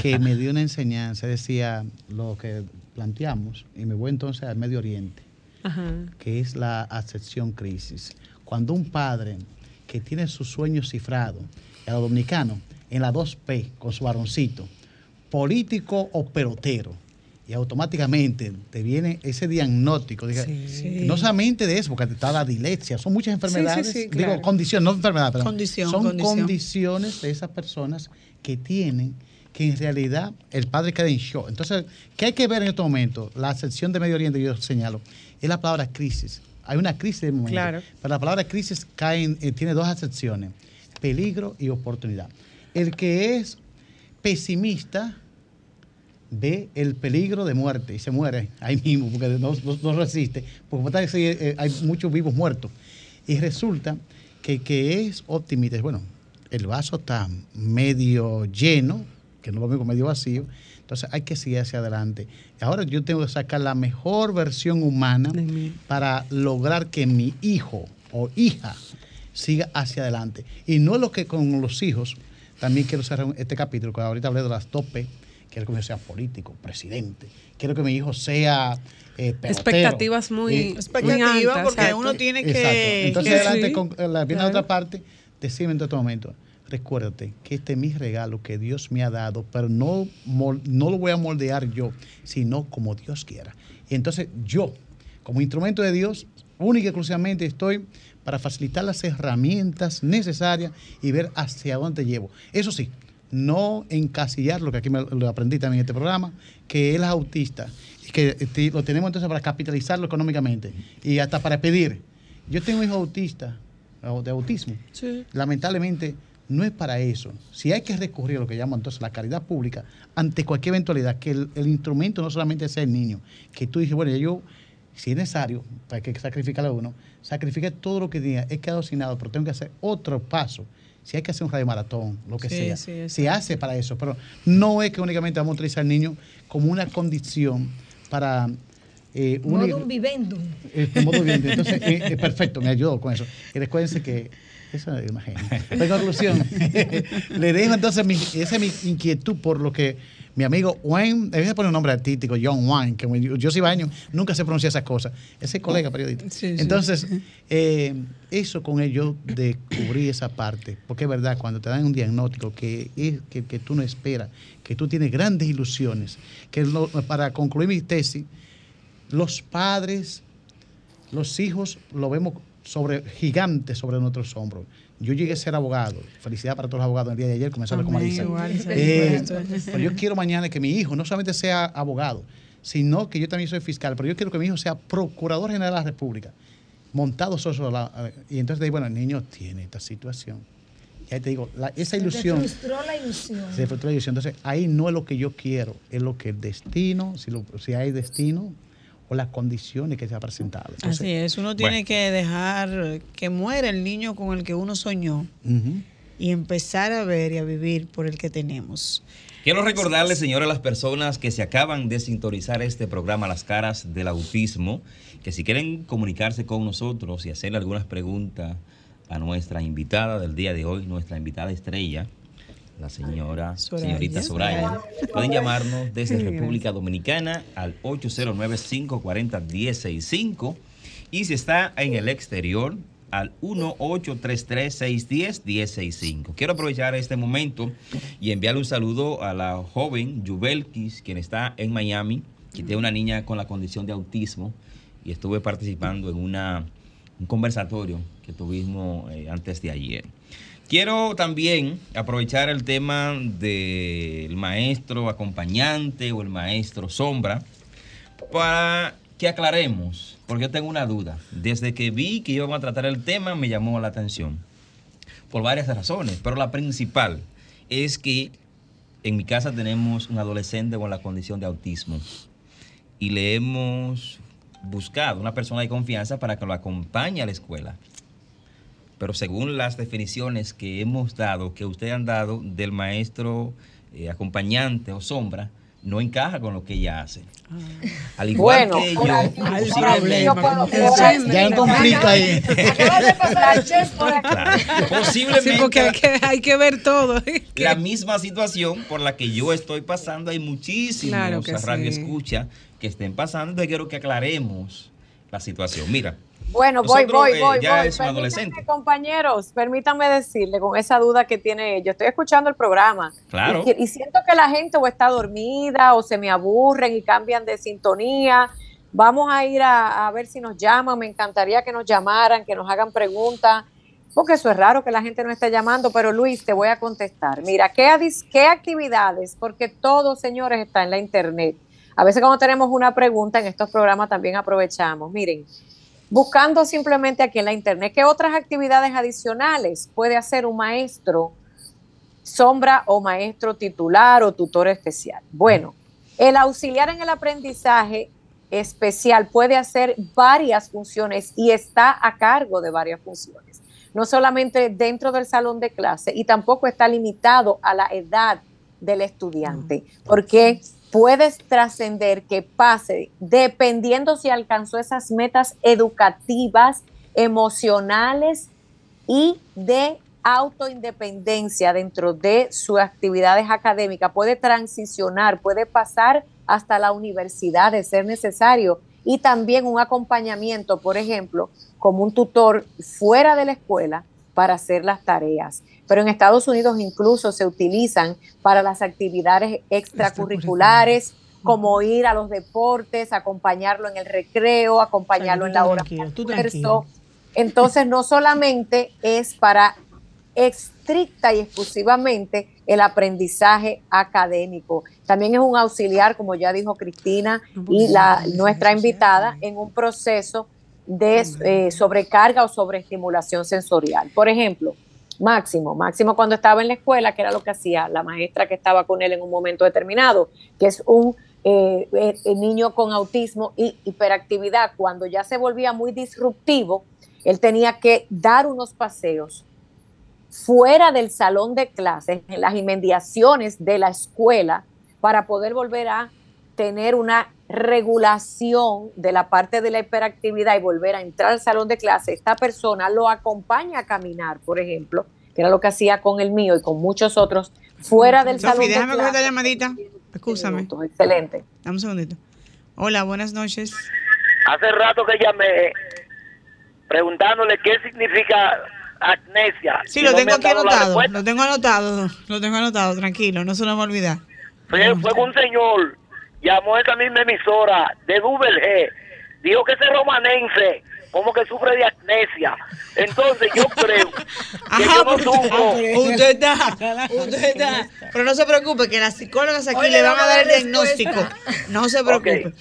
que me dio una enseñanza, decía lo que planteamos, y me voy entonces al Medio Oriente que es la acepción crisis. Cuando un padre que tiene su sueño cifrado, el dominicano, en la 2P, con su varoncito, político o pelotero, y automáticamente te viene ese diagnóstico. No solamente de eso, porque está la dilexia, son muchas enfermedades, digo, condiciones, no enfermedades, son condiciones de esas personas que tienen que en realidad el padre queda en shock. Entonces, ¿qué hay que ver en este momento? La sección de Medio Oriente, yo señalo, es la palabra crisis. Hay una crisis de momento. Claro. Pero la palabra crisis cae eh, tiene dos acepciones, peligro y oportunidad. El que es pesimista ve el peligro de muerte y se muere ahí mismo porque no, resiste, porque eh, hay muchos vivos muertos. Y resulta que que es optimista, bueno, el vaso está medio lleno, que no lo veo medio vacío, entonces hay que seguir hacia adelante. Ahora yo tengo que sacar la mejor versión humana para lograr que mi hijo o hija siga hacia adelante. Y no lo que con los hijos, también quiero cerrar este capítulo, que ahorita hablé de las tope, quiero que mi hijo sea político, presidente, quiero que mi hijo sea... Eh, expectativas muy, expectativas porque uno tiene que... Entonces adelante, con, la, viene la otra parte, decime en todo momento, recuérdate que este es mi regalo que Dios me ha dado, pero no, no lo voy a moldear yo, sino como Dios quiera. Y entonces yo, como instrumento de Dios, única y exclusivamente estoy para facilitar las herramientas necesarias y ver hacia dónde llevo. Eso sí, no encasillar lo que aquí me, lo aprendí también en este programa, que él es autista y que este, lo tenemos entonces para capitalizarlo económicamente y hasta para pedir. Yo tengo un hijo autista, de autismo. Lamentablemente, no es para eso. Si hay que recurrir a lo que llaman entonces la caridad pública ante cualquier eventualidad, que el, instrumento no solamente sea el niño, que tú dices, bueno, yo, si es necesario, para que sacrificarle a uno, sacrifique todo lo que diga, he quedado asignado, pero tengo que hacer otro paso. Si hay que hacer un radio maratón, lo que sea, se hace para eso, pero no es que únicamente vamos a utilizar al niño como una condición para Eh, modo vivendum. Eh, modo vivendum. Entonces, eh, perfecto, me ayudó con eso. Y recuérdense que esa es una genia. En conclusión, <laughs> le dejo entonces mi, esa es mi inquietud por lo que mi amigo Wayne, debe poner un nombre artístico, John Wayne, que yo soy baño, nunca se pronuncia esas cosas. Ese colega periodista. Entonces, eh, eso con ello descubrí esa parte, porque es verdad, cuando te dan un diagnóstico que, que, que tú no esperas, que tú tienes grandes ilusiones, que para concluir mi tesis, los padres, los hijos, lo vemos sobre gigantes sobre nuestros hombros. Yo llegué a ser abogado. Felicidad para todos los abogados. El día de ayer comenzando como dice. Eh, pero yo quiero mañana que mi hijo no solamente sea abogado, sino que yo también soy fiscal, pero yo quiero que mi hijo sea procurador general de la República, montado sobre la... Y entonces digo, bueno, el niño tiene esta situación. Y ahí te digo, esa ilusión... Se frustró la ilusión. Se frustró la ilusión. Entonces, ahí no es lo que yo quiero, es lo que el destino, si, si hay destino, o las condiciones que se ha presentado. Así es, uno tiene que dejar que muera el niño con el que uno soñó y empezar a ver y a vivir por el que tenemos. Quiero recordarles, señores, a las personas que se acaban de sintonizar este programa Las Caras del Autismo, que si quieren comunicarse con nosotros y hacerle algunas preguntas a nuestra invitada del día de hoy, nuestra invitada estrella, la señora, señorita Soraya. Pueden llamarnos desde República Dominicana al 809-540-1065 y si está en el exterior al 1-833-610-1065. Quiero aprovechar este momento y enviarle un saludo a la joven Jubelkis, quien está en Miami, que tiene una niña con la condición de autismo y estuve participando en una, un conversatorio que tuvimos eh, antes de ayer. Quiero también aprovechar el tema del maestro acompañante o el maestro sombra para que aclaremos, porque yo tengo una duda. Desde que vi que íbamos a tratar el tema me llamó la atención, por varias razones, pero la principal es que en mi casa tenemos un adolescente con la condición de autismo y le hemos buscado una persona de confianza para que lo acompañe a la escuela pero según las definiciones que hemos dado, que ustedes han dado del maestro eh, acompañacante o sombra, no encaja con lo que ella hace. Ah. Al igual que yo, problema. Ya hay conflicto ahí. Posiblemente. Sí, porque hay que, ver todo. La misma situación por la que yo estoy pasando, hay muchísimos claro que radio escucha que estén pasando. Entonces quiero que aclaremos la situación. Mira, bueno, voy, voy, eh, voy, ya Es adolescente. Compañeros, permítanme decirle con esa duda que tiene, yo estoy escuchando el programa. Claro. Y, siento que la gente o está dormida o se me aburren y cambian de sintonía. Vamos a ir a, ver si nos llaman. Me encantaría que nos llamaran, que nos hagan preguntas, porque eso es raro que la gente no esté llamando. Pero Luis, te voy a contestar. Mira, ¿qué, qué actividades? Porque todo, señores, está en la internet. A veces cuando tenemos una pregunta en estos programas también aprovechamos. Miren, buscando simplemente aquí en la internet qué otras actividades adicionales puede hacer un maestro sombra o maestro titular o tutor especial. Bueno, el auxiliar en el aprendizaje especial puede hacer varias funciones y está a cargo de varias funciones, no solamente dentro del salón de clase y tampoco está limitado a la edad del estudiante, porque puedes trascender que pase dependiendo si alcanzó esas metas educativas, emocionales y de autoindependencia dentro de sus actividades académicas. Puede transicionar, puede pasar hasta la universidad de ser necesario y también un acompañamiento, por ejemplo, como un tutor fuera de la escuela para hacer las tareas. Pero en Estados Unidos incluso se utilizan para las actividades extracurriculares, como ir a los deportes, acompañarlo en el recreo, acompañarlo en la hora Entonces, no solamente es para estricta y exclusivamente el aprendizaje académico. También es un auxiliar, como ya dijo Cristina y la, nuestra invitada, en un proceso de eh, sobrecarga o sobreestimulación sensorial. Por ejemplo, Máximo, Máximo cuando estaba en la escuela, que era lo que hacía la maestra que estaba con él en un momento determinado, que es un eh, eh, niño con autismo y hiperactividad, cuando ya se volvía muy disruptivo, él tenía que dar unos paseos fuera del salón de clases, en las inmediaciones de la escuela, para poder volver a tener una regulación de la parte de la hiperactividad y volver a entrar al salón de clase, esta persona lo acompaña a caminar, por ejemplo, que era lo que hacía con el mío y con muchos otros, fuera del salón de déjame coger la llamadita. Escúchame. Excelente. Dame un segundito. Hola, buenas noches. Hace rato que llamé preguntándole qué significa amnesia. Sí, lo tengo aquí anotado. Lo tengo anotado. Lo tengo anotado, tranquilo, no se lo va a olvidar. Fue, fue un señor llamó a esa misma emisora de G, dijo que ese romanense como que sufre de amnesia. Entonces yo creo <laughs> que yo no sufro. Usted está, <laughs> usted está. Pero no se preocupe, que las psicólogas aquí le van a dar el diagnóstico. No se preocupe.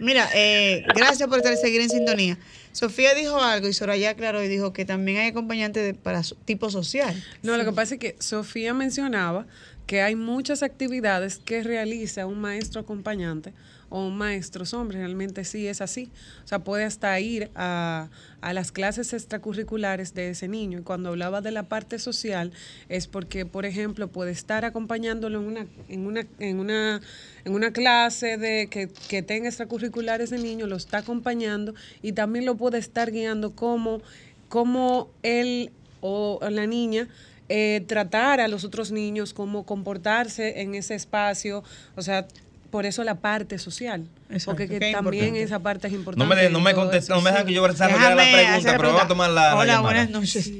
Mira, eh, gracias por estar seguir en sintonía. Sofía dijo algo y Soraya aclaró y dijo que también hay acompañantes de, para tipo social. No, lo que pasa es que Sofía mencionaba que hay muchas actividades que realiza un maestro acompañante o un maestro realmente sí es así. O sea, puede hasta ir a, a, las clases extracurriculares de ese niño. Y cuando hablaba de la parte social, es porque, por ejemplo, puede estar acompañándolo en una, en una, en una, en una clase de que, que tenga extracurriculares de niño, lo está acompañando y también lo puede estar guiando como, como él o la niña eh, tratar a los otros niños, cómo comportarse en ese espacio, o sea, por eso la parte social. porque también esa parte es importante. No me, no me no me dejan que yo desarrollara la pregunta, pero vamos a tomar la. Hola, buenas noches.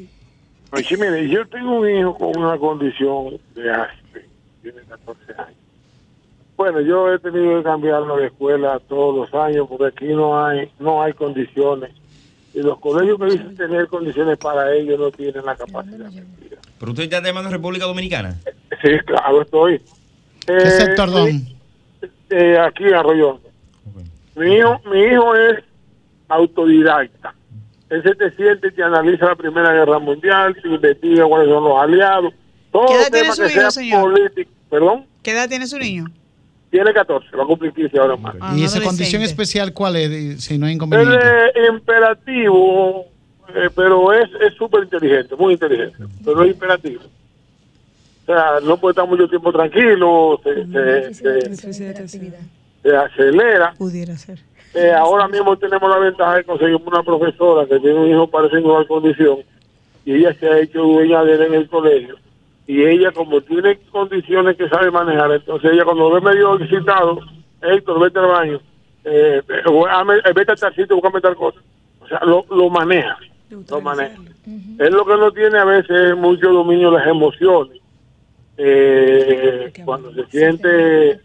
Pues sí, mire, yo tengo un hijo con una condición de aspe, tiene 14 años. Bueno, yo he tenido que cambiarlo de escuela todos los años porque aquí no hay no hay condiciones y los colegios que dicen tener condiciones para ellos no tienen la capacidad. ¿Pero usted está llamando a República Dominicana? Sí, claro, estoy. ¿Qué eh, sector, don? Eh, aquí Arroyo. Mi, hijo, mi hijo es autodidacta. Él se te siente y te analiza la Primera Guerra Mundial, te investiga cuáles son los aliados. Todo ¿Qué edad tiene su hijo, señor? ¿Perdón? ¿Qué edad tiene su niño? Tiene 14, va a cumplir 15 ahora más. Ah, ¿Y esa condición especial cuál es, si no hay inconveniente? es imperativo, eh, pero es súper inteligente, muy inteligente, pero es imperativo. O sea, no puede estar mucho tiempo tranquilo, se, se, acelera. Pudiera ser. Eh, ahora mismo tenemos la ventaja de conseguir una profesora que tiene un hijo parecido en igual condición y ella se ha hecho dueña de él en el colegio y ella como tiene condiciones que sabe manejar, entonces ella cuando ve medio excitado, Héctor, vete al baño, eh, eh vete al tarcito, busca meter cosas. O sea, lo, lo maneja, lo maneja. Es lo que no tiene a veces mucho dominio de las emociones. Eh, cuando se siente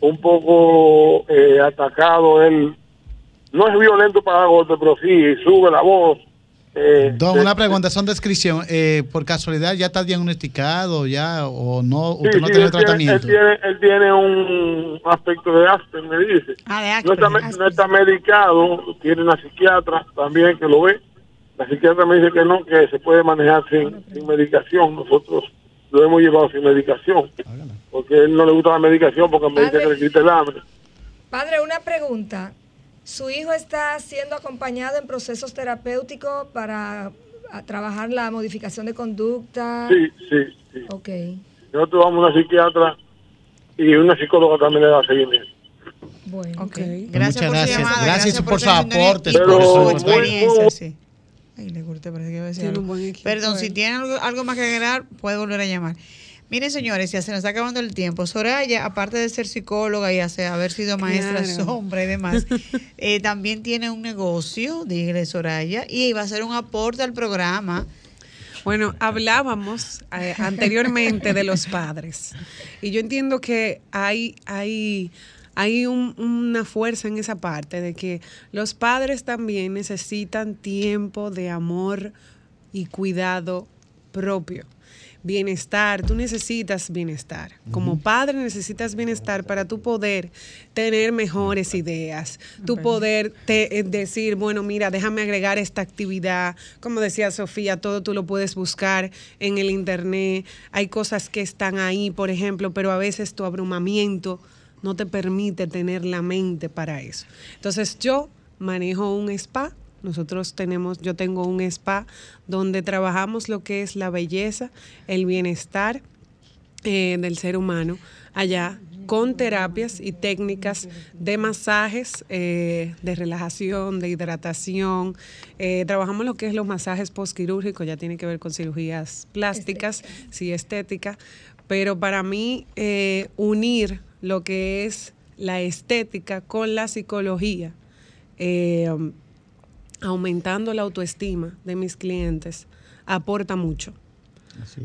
un poco eh, atacado, él no es violento para golpe, pero sí sube la voz, eh, Don, una pregunta, son descripción. Eh, ¿Por casualidad ya está diagnosticado ya o no? ¿Usted no tiene tratamiento? él, tiene, un aspecto de Aspen, me dice. Ah, no, está, no está medicado, tiene una psiquiatra también que lo ve. La psiquiatra me dice que no, que se puede manejar sin, sin medicación. Nosotros lo hemos llevado sin medicación. Porque a él no le gusta la medicación porque me dice que le quita el hambre. Padre, una pregunta. ¿Su hijo está siendo acompañado en procesos terapéuticos para trabajar la modificación de conducta? Sí, sí, sí. Ok. Nosotros vamos a una psiquiatra y una psicóloga también le da seguimiento. Bueno, okay. gracias, por gracias. Llamada, gracias, por, su aporte y por su experiencia. Sí. Ay, le corté, parece que va a decir algo. Perdón, si tiene algo, algo más que agregar, puede volver a llamar. Miren, señores, ya se nos está acabando el tiempo. Soraya, aparte de ser psicóloga y haber sido maestra sombra y demás, <laughs> eh, también tiene un negocio, dígale Soraya, y va a ser un aporte al programa. Bueno, hablábamos eh, anteriormente de los padres. Y yo entiendo que hay, hay, hay una fuerza en esa parte de que los padres también necesitan tiempo de amor y cuidado propio bienestar, tú necesitas bienestar. Como padre necesitas bienestar para tu poder tener mejores ideas, tu poder eh, decir, bueno, mira, déjame agregar esta actividad. Como decía Sofía, todo tú lo puedes buscar en el internet. Hay cosas que están ahí, por ejemplo, pero a veces tu abrumamiento no te permite tener la mente para eso. Entonces yo manejo un spa nosotros tenemos, yo tengo un spa donde trabajamos lo que es la belleza, el bienestar eh, del ser humano allá con terapias y técnicas de masajes, eh, de relajación, de hidratación. Eh, trabajamos lo que es los masajes postquirúrgicos, ya tiene que ver con cirugías plásticas, sí, estética, pero para mí unir lo que es la estética con la psicología, aumentando la autoestima de mis clientes, aporta mucho.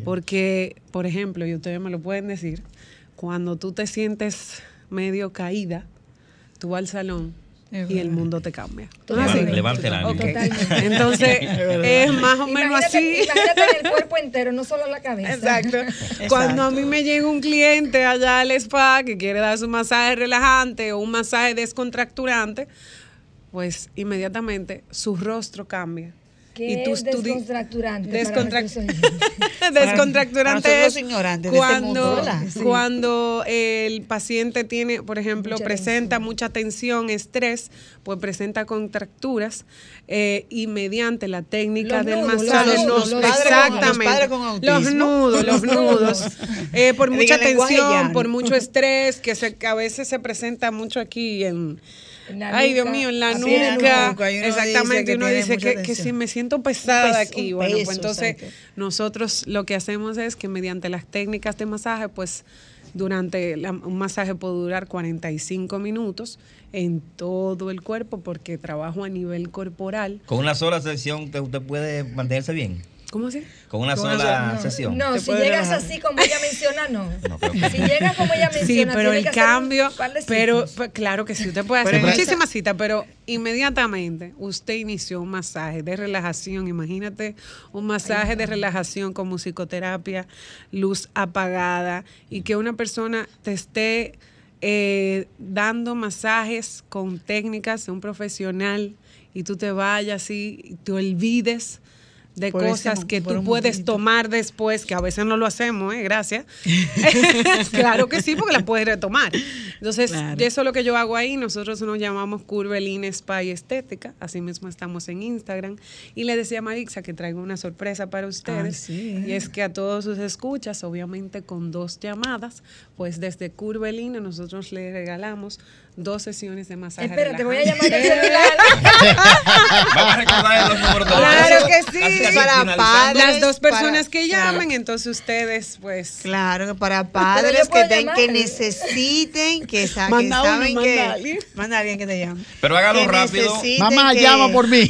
Porque, por ejemplo, y ustedes me lo pueden decir, cuando tú te sientes medio caída, tú vas al salón y el mundo te cambia. Levante la Entonces, <laughs> es más o menos así. Imagínate el cuerpo entero, no solo la cabeza. Exacto. <laughs> Cuando a mí me llega un cliente allá al spa que quiere dar su masaje relajante o un masaje descontracturante, pues inmediatamente su rostro cambia y tú, <laughs> es descontracturante? descontracturante es cuando, cuando el paciente tiene, por ejemplo, presenta mucha tensión, estrés, pues presenta contracturas eh, y mediante la técnica del masaje los, exactamente. los, nudos, los nudos, <laughs> eh, por mucha tensión, por mucho estrés que, se, que a veces se presenta mucho aquí en Ay, Dios mío, en la nuca. exactamente, uno dice que, si me siento pesada aquí. Bueno, pues entonces nosotros lo que hacemos es que mediante las técnicas de masaje, pues durante un masaje puede durar 45 minutos en todo el cuerpo porque trabajo a nivel corporal. Con una sola sesión usted puede mantenerse bien. ¿Cómo así? Con una sola sesión. No, si llegas así como ella menciona, no. si llegas como ella menciona, sí, pero el cambio, pero pues, claro que sí, usted puede hacer muchísimas citas, pero inmediatamente usted inició un masaje de relajación, imagínate un masaje de relajación con musicoterapia, luz apagada y que una persona te esté eh, dando masajes con técnicas de un profesional y tú te vayas y te olvides de cosas que tú puedes tomar después, que a veces no lo hacemos, ¿eh? gracias. <laughs> <laughs> claro que sí, porque las puedes retomar. Entonces, eso es lo que yo hago ahí. Nosotros nos llamamos Curvelin Spa y Estética, así mismo estamos en Instagram. Y le decía a Marixa que traigo una sorpresa para ustedes. Y es que a todos sus escuchas, obviamente con dos llamadas, pues desde Curvelina nosotros le regalamos dos sesiones de masaje. Espera, te voy a llamar. <laughs> Vamos a recordar los números Claro que sí. Para padres, Las dos personas que llamen, entonces ustedes, pues. Claro, para padres que, ten, que necesiten, que, saben que. Alguien. Manda a alguien que te llame. Pero hágalo rápido. Mamá, llama por mí.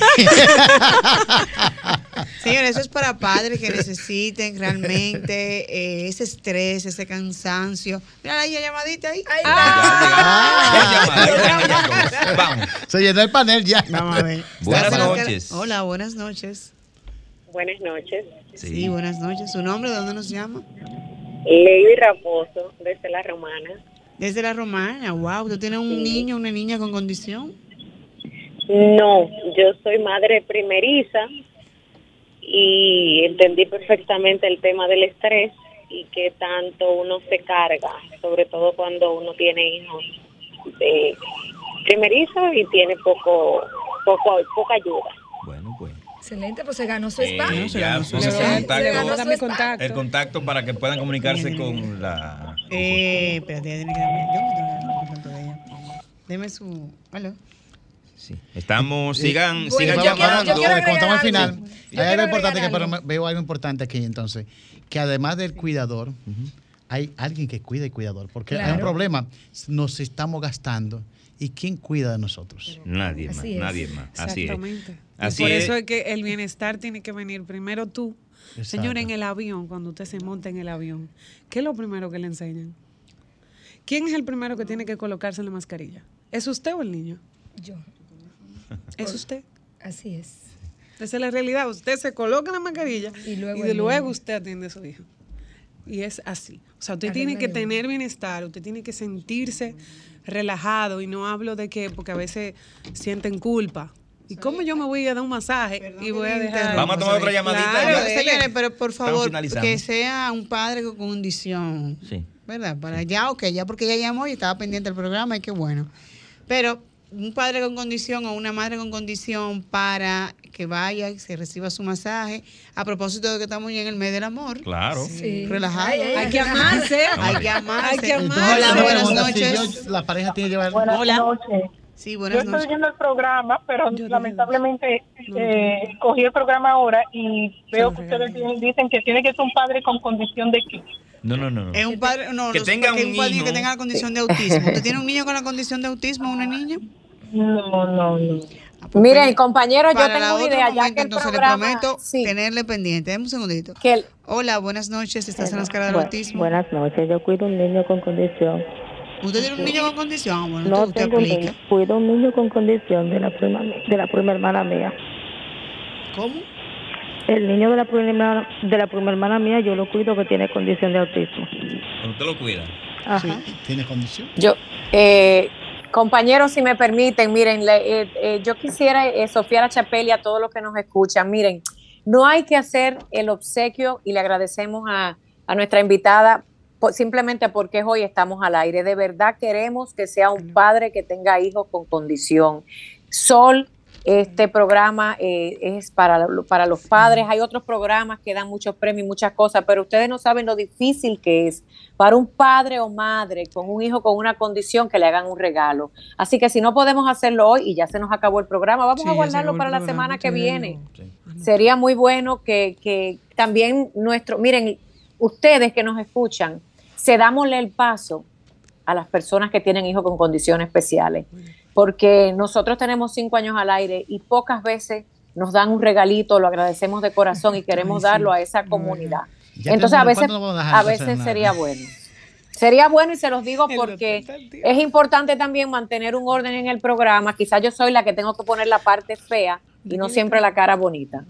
Señores, eso es para padres que necesiten realmente eh, ese estrés, ese cansancio. Mira ahí, llamadita ahí. Ahí está. Vamos. Se llenó el panel ya. Vamos a ver. Buenas noches. Hola, buenas noches. Buenas noches. Sí. buenas noches. ¿Su nombre? ¿De dónde nos llama? Lady Raposo, desde La Romana. Desde La Romana, wow. ¿Tú tienes un niño, una niña con condición? No, yo soy madre primeriza y entendí perfectamente el tema del estrés y que tanto uno se carga, sobre todo cuando uno tiene hijos de primerizo y tiene poco, poco poca ayuda. Excelente, pues se ganó su espacio. Eh, se ganó su contacto, contacto. El contacto para que puedan comunicarse con la. Eh, espérate, tiene que darme. Yo Deme su. Hola. Estamos, sigan, sigan llamando. contamos al final. Hay algo importante que veo algo importante aquí entonces, que además del cuidador, hay alguien que cuida y cuidador, porque hay un problema, nos estamos gastando. ¿Y quién cuida de nosotros? Nadie más, nadie más. Exactamente. Así por eso es que el bienestar tiene que venir primero tú. Señor, en el avión, cuando usted se monta en el avión, ¿qué es lo primero que le enseñan? ¿Quién es el primero que tiene que colocarse la mascarilla? ¿Es usted o el niño? Yo. ¿Es usted? Así es. Esa es la realidad. Usted se coloca la mascarilla y luego, luego usted atiende a su hijo. Y es así. O sea, usted tiene que tener bienestar, usted tiene que sentirse relajado y no hablo de que, porque a veces sienten culpa. ¿Y cómo yo me voy a dar un masaje y voy a dejar? Vamos a tomar otra llamadita. pero por favor, que sea un padre con condición. Sí. ¿Verdad? Para ya, ok, ya porque ella llamó y estaba pendiente del programa y qué bueno. Pero un padre con condición o una madre con condición para que vaya y se reciba su masaje. A propósito de que estamos ya en el mes del amor. Claro. Sí. Relajado. <laughs> hay que amarse. hay que amarse. Hay que amarse. Hola, buenas noches. la pareja tiene que llevar. Buenas Hola. noches. Sí, buenas Yo estoy viendo el programa, pero lamentablemente eh, cogí el programa ahora y veo que ustedes tienen- dicen que tiene que ser un padre con condición de qué. No, no, no. Es un padre, no, Que tenga un padre hijo. que tenga la condición de autismo. ¿Usted tiene un niño con la condición de autismo o una niña? No, no, no. Miren, compañeros, yo tengo una idea, ya que el entonces programa... le prometo sí, tenerle pendiente. Dame un segundito. que el- Hola, buenas noches. ¿Estás en las caras del Bu- autismo? Buenas noches, yo cuido un niño con condición. ¿Usted tiene un niño con condición? Bueno, No usted tengo un aplica. niño, cuido un niño con condición de la prima, de la prima hermana mía. ¿Cómo? El niño de la prima, de la prima hermana mía yo lo cuido que tiene condición de autismo. Usted lo cuida. Ajá. ¿Tiene condición? Yo, eh, compañeros, si me permiten, miren, le- eh, eh, yo quisiera, eh, Sofía La Chapelle, y a todos los que nos escuchan, miren, no hay que hacer el obsequio y le agradecemos a, a nuestra invitada po- simplemente porque hoy estamos al aire. De verdad queremos que sea un padre que tenga hijos con condición. Sol, este programa eh, es para, para los padres. Hay otros programas que dan muchos premios y muchas cosas, pero ustedes no saben lo difícil que es para un padre o madre con un hijo con una condición que le hagan un regalo. Así que si no podemos hacerlo hoy y ya se nos acabó el programa, vamos Sí, a guardarlo para la semana que sí. viene. Sería muy bueno que, que también nuestro, miren, ustedes que nos escuchan, se dámosle el paso a las personas que tienen hijos con condiciones especiales, porque nosotros tenemos cinco años al aire y pocas veces nos dan un regalito, lo agradecemos de corazón y queremos darlo a esa comunidad. Ya Entonces a veces, ¿cuándo nos vamos a veces sería bueno. Sería bueno y se los digo <laughs> porque es importante también mantener un orden en el programa. Quizás yo soy la que tengo que poner la parte fea y no siempre la cara bonita.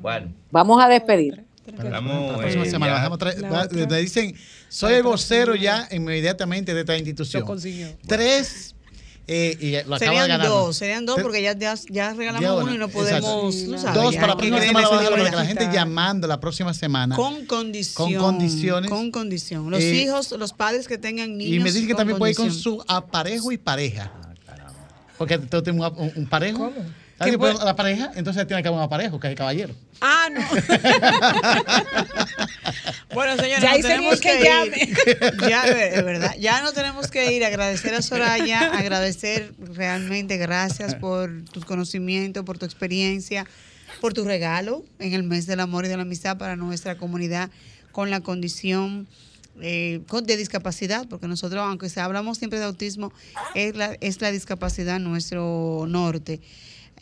Bueno, Vamos a despedir. próxima eh, semana dejamos dicen, soy el vocero ya inmediatamente de esta institución. Lo consiguió. Tres, eh, y lo acaba de Serían ganar. dos, serían dos porque ya, ya, ya regalamos Ya, uno y no podemos. sabes, Dos para la próxima semana, para que la gente llamando la próxima semana. Con condición. Con condiciones. Con condición. Los Eh, hijos, los padres que tengan niños. y me dicen que también puede ir con su aparejo y pareja. Porque tú tienes un, un- parejo. ¿Qué ¿Sabes? puede- La pareja, entonces tiene que haber un aparejo, que es el caballero. Ah, no. <laughs> Bueno, señores, Ya sería tenemos que que, ir. <laughs> Ya, es verdad. Ya no tenemos que ir. Agradecer a Soraya, agradecer realmente, gracias por tus conocimientos, por tu experiencia, por tu regalo en el mes del amor y de la amistad para nuestra comunidad con la condición eh, con- de discapacidad, porque nosotros, aunque se hablamos siempre de autismo, es la, es la discapacidad nuestro norte.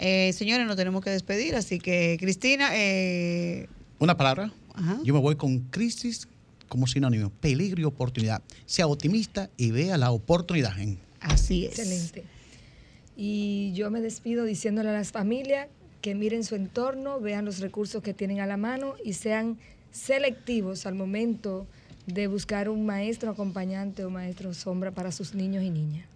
Eh, señores, nos tenemos que despedir, así que Cristina, eh, Una palabra. Ajá. Yo me voy con crisis como sinónimo. Peligro y oportunidad. Sea optimista y vea la oportunidad. En así es. Excelente. Y yo me despido diciéndole a las familias que miren su entorno, vean los recursos que tienen a la mano y sean selectivos al momento de buscar un maestro acompañante o maestro sombra para sus niños y niñas.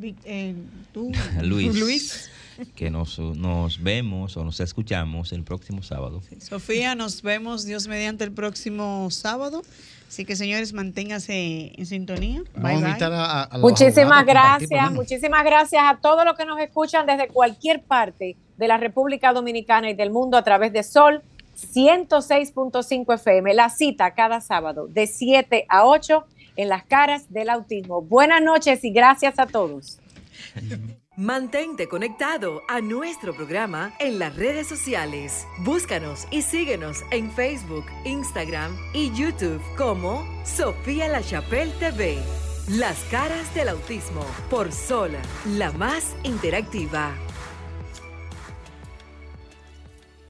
Eh, tú, <laughs> Luis. Luis. Que nos, nos vemos o nos escuchamos el próximo sábado. Sofía, nos vemos Dios mediante el próximo sábado. Así que señores, manténganse en sintonía. Bye, Vamos a bye. invitar a, a Muchísimas gracias, muchísimas gracias a todos los que nos escuchan desde cualquier parte de la República Dominicana y del mundo a través de Sol 106.5 FM. La cita cada sábado de 7 a 8 en las caras del autismo. Buenas noches y gracias a todos. <laughs> Mantente conectado a nuestro programa en las redes sociales. Búscanos y síguenos en Facebook, Instagram y YouTube como Sofía La Chapelle TV. Las caras del autismo por Sol, la más interactiva.